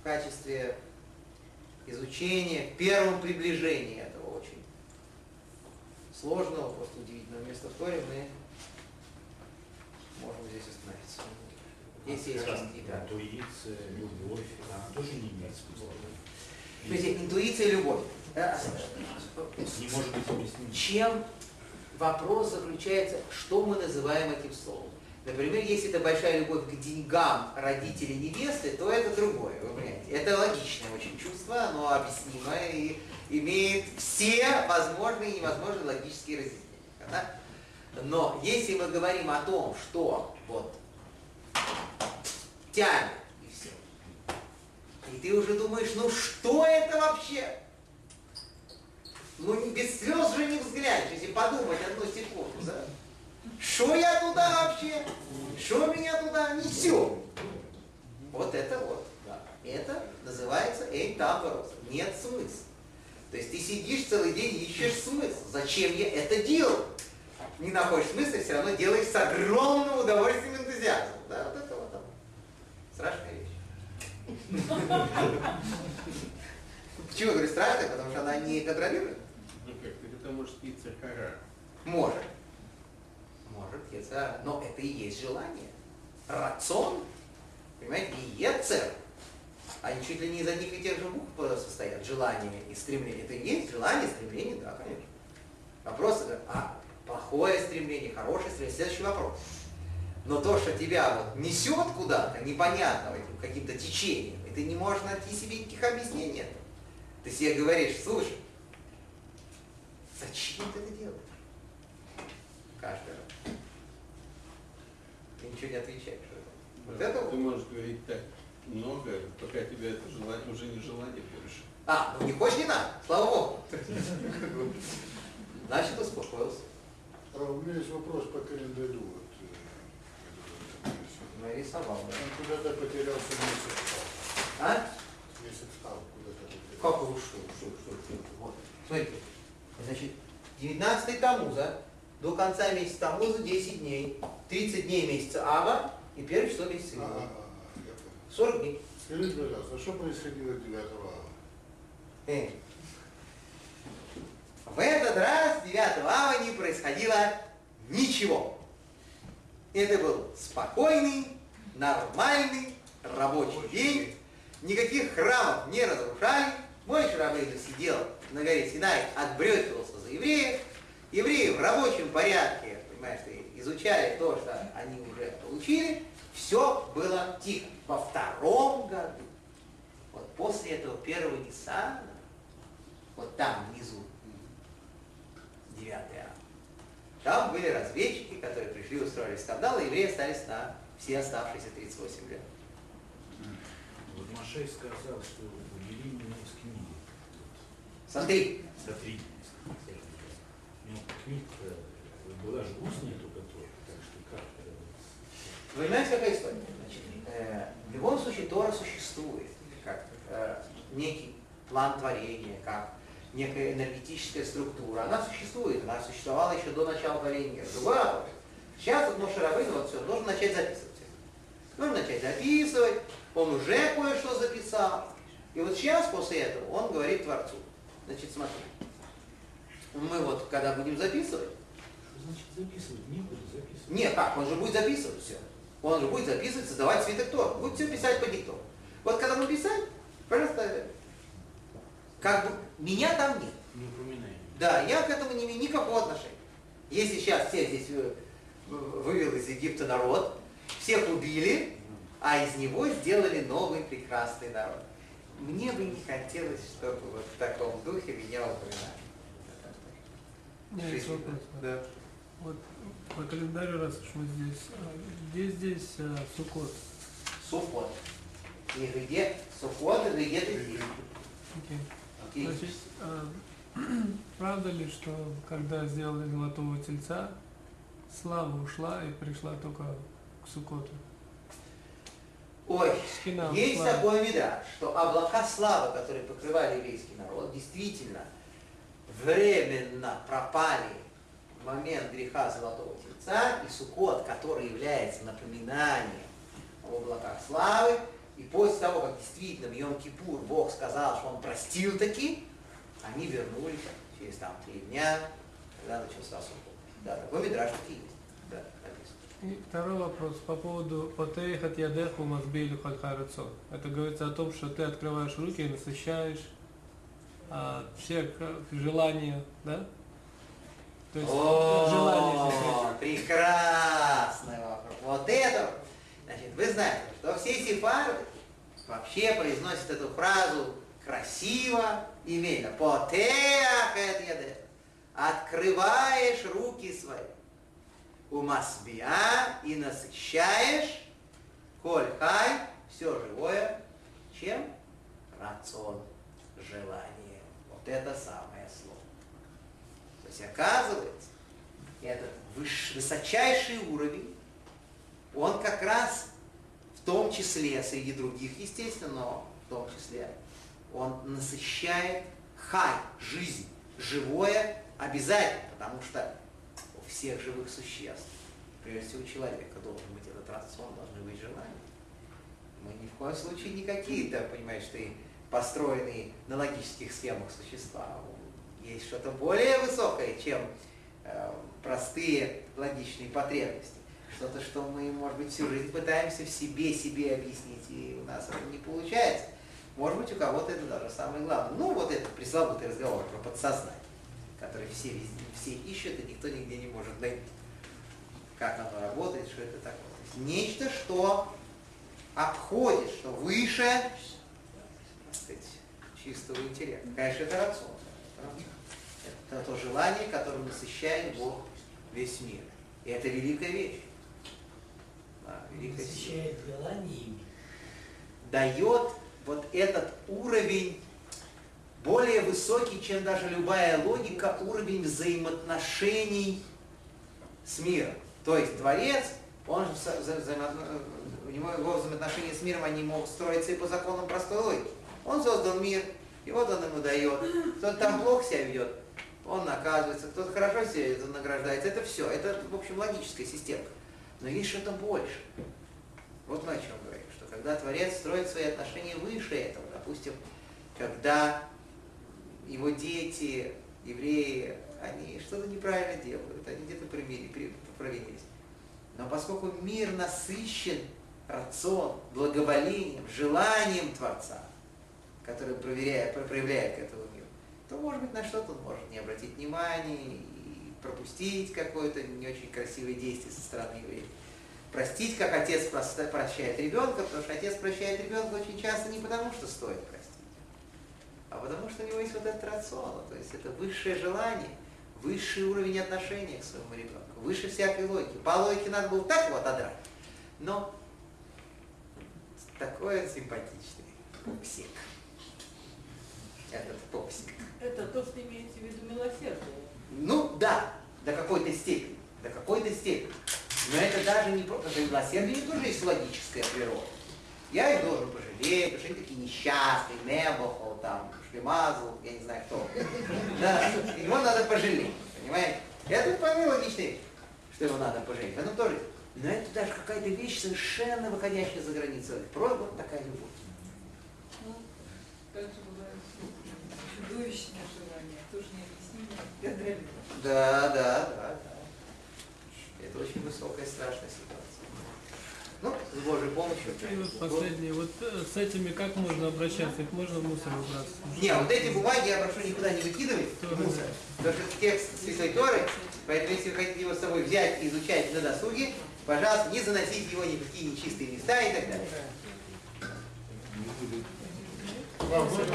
в качестве изучения, первом приближении этого очень сложного, просто удивительного места в Торе мы можем здесь остановиться. Если есть. Интуиция, любовь, она тоже не имеет смысла. То есть интуиция и любовь. Э, Не может быть объяснено. Чем вопрос заключается, что мы называем этим словом? Например, если это большая любовь к деньгам родителей невесты, то это другое, вы понимаете. Это логичное очень чувство, оно объяснимое и имеет все возможные и невозможные логические разъяснения. Да? Но если мы говорим о том, что вот тянет и все, и ты уже думаешь, ну что это вообще? Ну без слез же не взглянешь, если подумать одну секунду, да? Что я туда вообще? Что меня туда несет? Вот это вот. Это называется эйтаборос. Нет смысла. То есть ты сидишь целый день и ищешь смысл. Зачем я это делаю? Не находишь смысла, все равно делаешь с огромным удовольствием и энтузиазмом. Да, вот это вот там. Страшная вещь. Почему я говорю страшная? Потому что она не контролирует. Ну как, это может быть цехара. Может. Может, это, но это и есть желание. Рацион, понимаете, и ецер. Они чуть ли не из одних и тех же букв состоят. Желание и стремление. Это и есть желание, стремление, да, конечно. Вопрос, а плохое стремление, хорошее стремление, следующий вопрос. Но то, что тебя вот несет куда-то, непонятно, каким-то течением, и ты не можешь найти себе никаких объяснений этого. Ты себе говоришь, слушай, зачем ты это делаешь? Каждый раз. Ты ничего не отвечаешь. Вот Да, это Ты можешь говорить так много, пока тебя это желание, уже не желание больше. А, ну не хочешь, не надо, слава богу. Значит, успокоился. А у меня есть вопрос по календарю. Нарисовал? Он куда-то потерялся месяц. А? Месяц стал куда-то. Как ушел? Что, что, что? Вот. Смотрите, Значит, 19 Тамуза, до конца месяца Тамуза 10 дней. 30 дней месяца Ава и первое число месяца Ага, Ива. ага, я понял. 40 дней. Скажите, пожалуйста, а что происходило 9 ава? Э. В этот раз 9 ава не происходило ничего. Это был спокойный, нормальный рабочий день. Никаких храмов не разрушали. Мой Шарабейну сидел на горе Синай, отбрехивался за евреев. Евреи в рабочем порядке, понимаешь, изучали то, что они уже получили. Все было тихо. Во втором году, вот после этого первого Ниссана, вот там внизу, 9 ав, там были разведчики, которые пришли, устроили скандал, и евреи остались на все оставшиеся 38 лет. Вот Машей сказал, что убери меня из книги. Смотри, Вот, Сотри. скажем так. У него книг была же устная только тоже, так что как это? вы понимаете, какая история? Значит, э, в любом случае Тора существует как э, некий план творения, как некая энергетическая структура. Она существует, она существовала еще до начала творения мира. Другой вопрос. Сейчас вот Моше Рабейну вот все, должен начать записывать. Нужно начать записывать, он уже кое-что записал. И вот сейчас, после этого, он говорит Творцу. Значит, смотри, мы вот, когда будем записывать, Что значит записывать? Некуда записывать. нет, как, он же будет записывать все. Он же будет записывать, создавать свиток Тор. Будет все писать по диктову. Вот когда мы писать, пожалуйста, как бы меня там нет. Не упоминай. Да, я к этому не имею никакого отношения. Если сейчас всех здесь э, вывел из Египта народ, всех убили, а из него сделали новый прекрасный народ. Мне бы не хотелось, чтобы вот в таком духе меня упоминали. У меня есть вопрос. Да. Вот по календарю, раз уж мы здесь, а, где здесь а, Суккот? Сухот. И где Сухот, и где ты Окей. Значит, а, правда ли, что когда сделали золотого тельца, слава ушла и пришла только к Суккоту? Ой, Скина есть ушла. такое вида, что облака славы, которые покрывали еврейский народ, действительно временно пропали в момент греха Золотого Тельца, и Суккот, который является напоминанием об облаках славы, и после того, как действительно в Йом-Кипур Бог сказал, что Он простил таки, они вернулись через там три дня, когда начался Суккот. Да, такой мидраж таки есть. Да, написано. И второй вопрос по поводу «Потеих от ядеху мазбили хальхарацон». Это говорится о том, что ты открываешь руки и насыщаешь а, все желания, да? То есть желание. О, прекрасный вопрос. Вот это, значит, вы знаете, что все сефарды вообще произносят эту фразу красиво, именно «Потеах эт ядех». Открываешь руки свои. У масбия и насыщаешь коль хай, все живое, чем? Рацион, желание. Вот это самое слово. То есть оказывается, этот высочайший уровень, он как раз в том числе, среди других, естественно, но в том числе, он насыщает хай, жизнь, живое обязательно, потому что у всех живых существ, прежде всего у человека, должен быть этот рацион, должны быть желания. Мы ни в коем случае не какие-то, понимаешь, ты построенные на логических схемах существа. Есть что-то более высокое, чем э, простые логичные потребности. Что-то, что мы, может быть, всю жизнь пытаемся в себе себе объяснить, и у нас это не получается. Может быть, у кого-то это даже самое главное. Ну, вот этот пресловутый разговор про подсознание, который все, везде, все ищут, и никто нигде не может найти. Как оно работает, что это такое. То есть нечто, что обходит, что выше так сказать, чистого интеллекта. Конечно, это рацион. Это то желание, которым насыщает Бог весь мир. И это великая вещь. Да, великая сила. Дает вот этот уровень более высокий, чем даже любая логика, уровень взаимоотношений с миром. То есть Творец, он же вза- вза- взаимоотно- у него его взаимоотношения с миром, они могут строиться и по законам простой логики. Он создал мир, и вот он ему дает. Кто-то там плохо себя ведет, он наказывается, кто-то хорошо себя награждается. Это все. Это, в общем, логическая система. Но есть что-то больше. Вот мы о чем говорим, что когда Творец строит свои отношения выше этого, допустим, когда его дети, евреи, они что-то неправильно делают, они где-то провинились. Но поскольку мир насыщен рацион, благоволением, желанием Творца, который проверяет, про- проявляет к этому миру, то, может быть, на что-то он может не обратить внимания пропустить какое-то не очень красивое действие со стороны евреев. Простить, как отец прощает ребенка, потому что отец прощает ребенка очень часто не потому, что стоит простить, а потому что у него есть вот этот рацион, то есть это высшее желание, высший уровень отношения к своему ребенку, выше всякой логики. По логике надо было так его отодрать, но такой симпатичный пупсик. Этот пупсик. Это то, что имеется в виду милосердие. Ну да, до какой-то степени, до какой-то степени. Но это даже не просто, милосердие не тоже есть логическая природа. Я их должен пожалеть, потому что они такие несчастные, Небохол, там, Шпимазл, я не знаю кто. Да, его надо пожалеть, понимаете? Это вполне логичная вещь, что его надо пожалеть. Этом тоже. Но это даже какая-то вещь совершенно выходящая за границу. Просто вот такая любовь. Ну, также бывает чудовищное желание, тоже необъяснимое, безграничное. Да, да, да, да. Это очень высокая, страшная ситуация. Ну, с Божьей помощью. И вот последнее, вот э, с этими как можно обращаться? Их можно в мусор выбрасывать? Не, вот эти бумаги я прошу никуда не выкидывать в мусор. Потому что это текст Святой Торы, поэтому если вы хотите его с собой взять и изучать на досуге, пожалуйста, не заносите его ни в какие нечистые места и так далее. Вам можно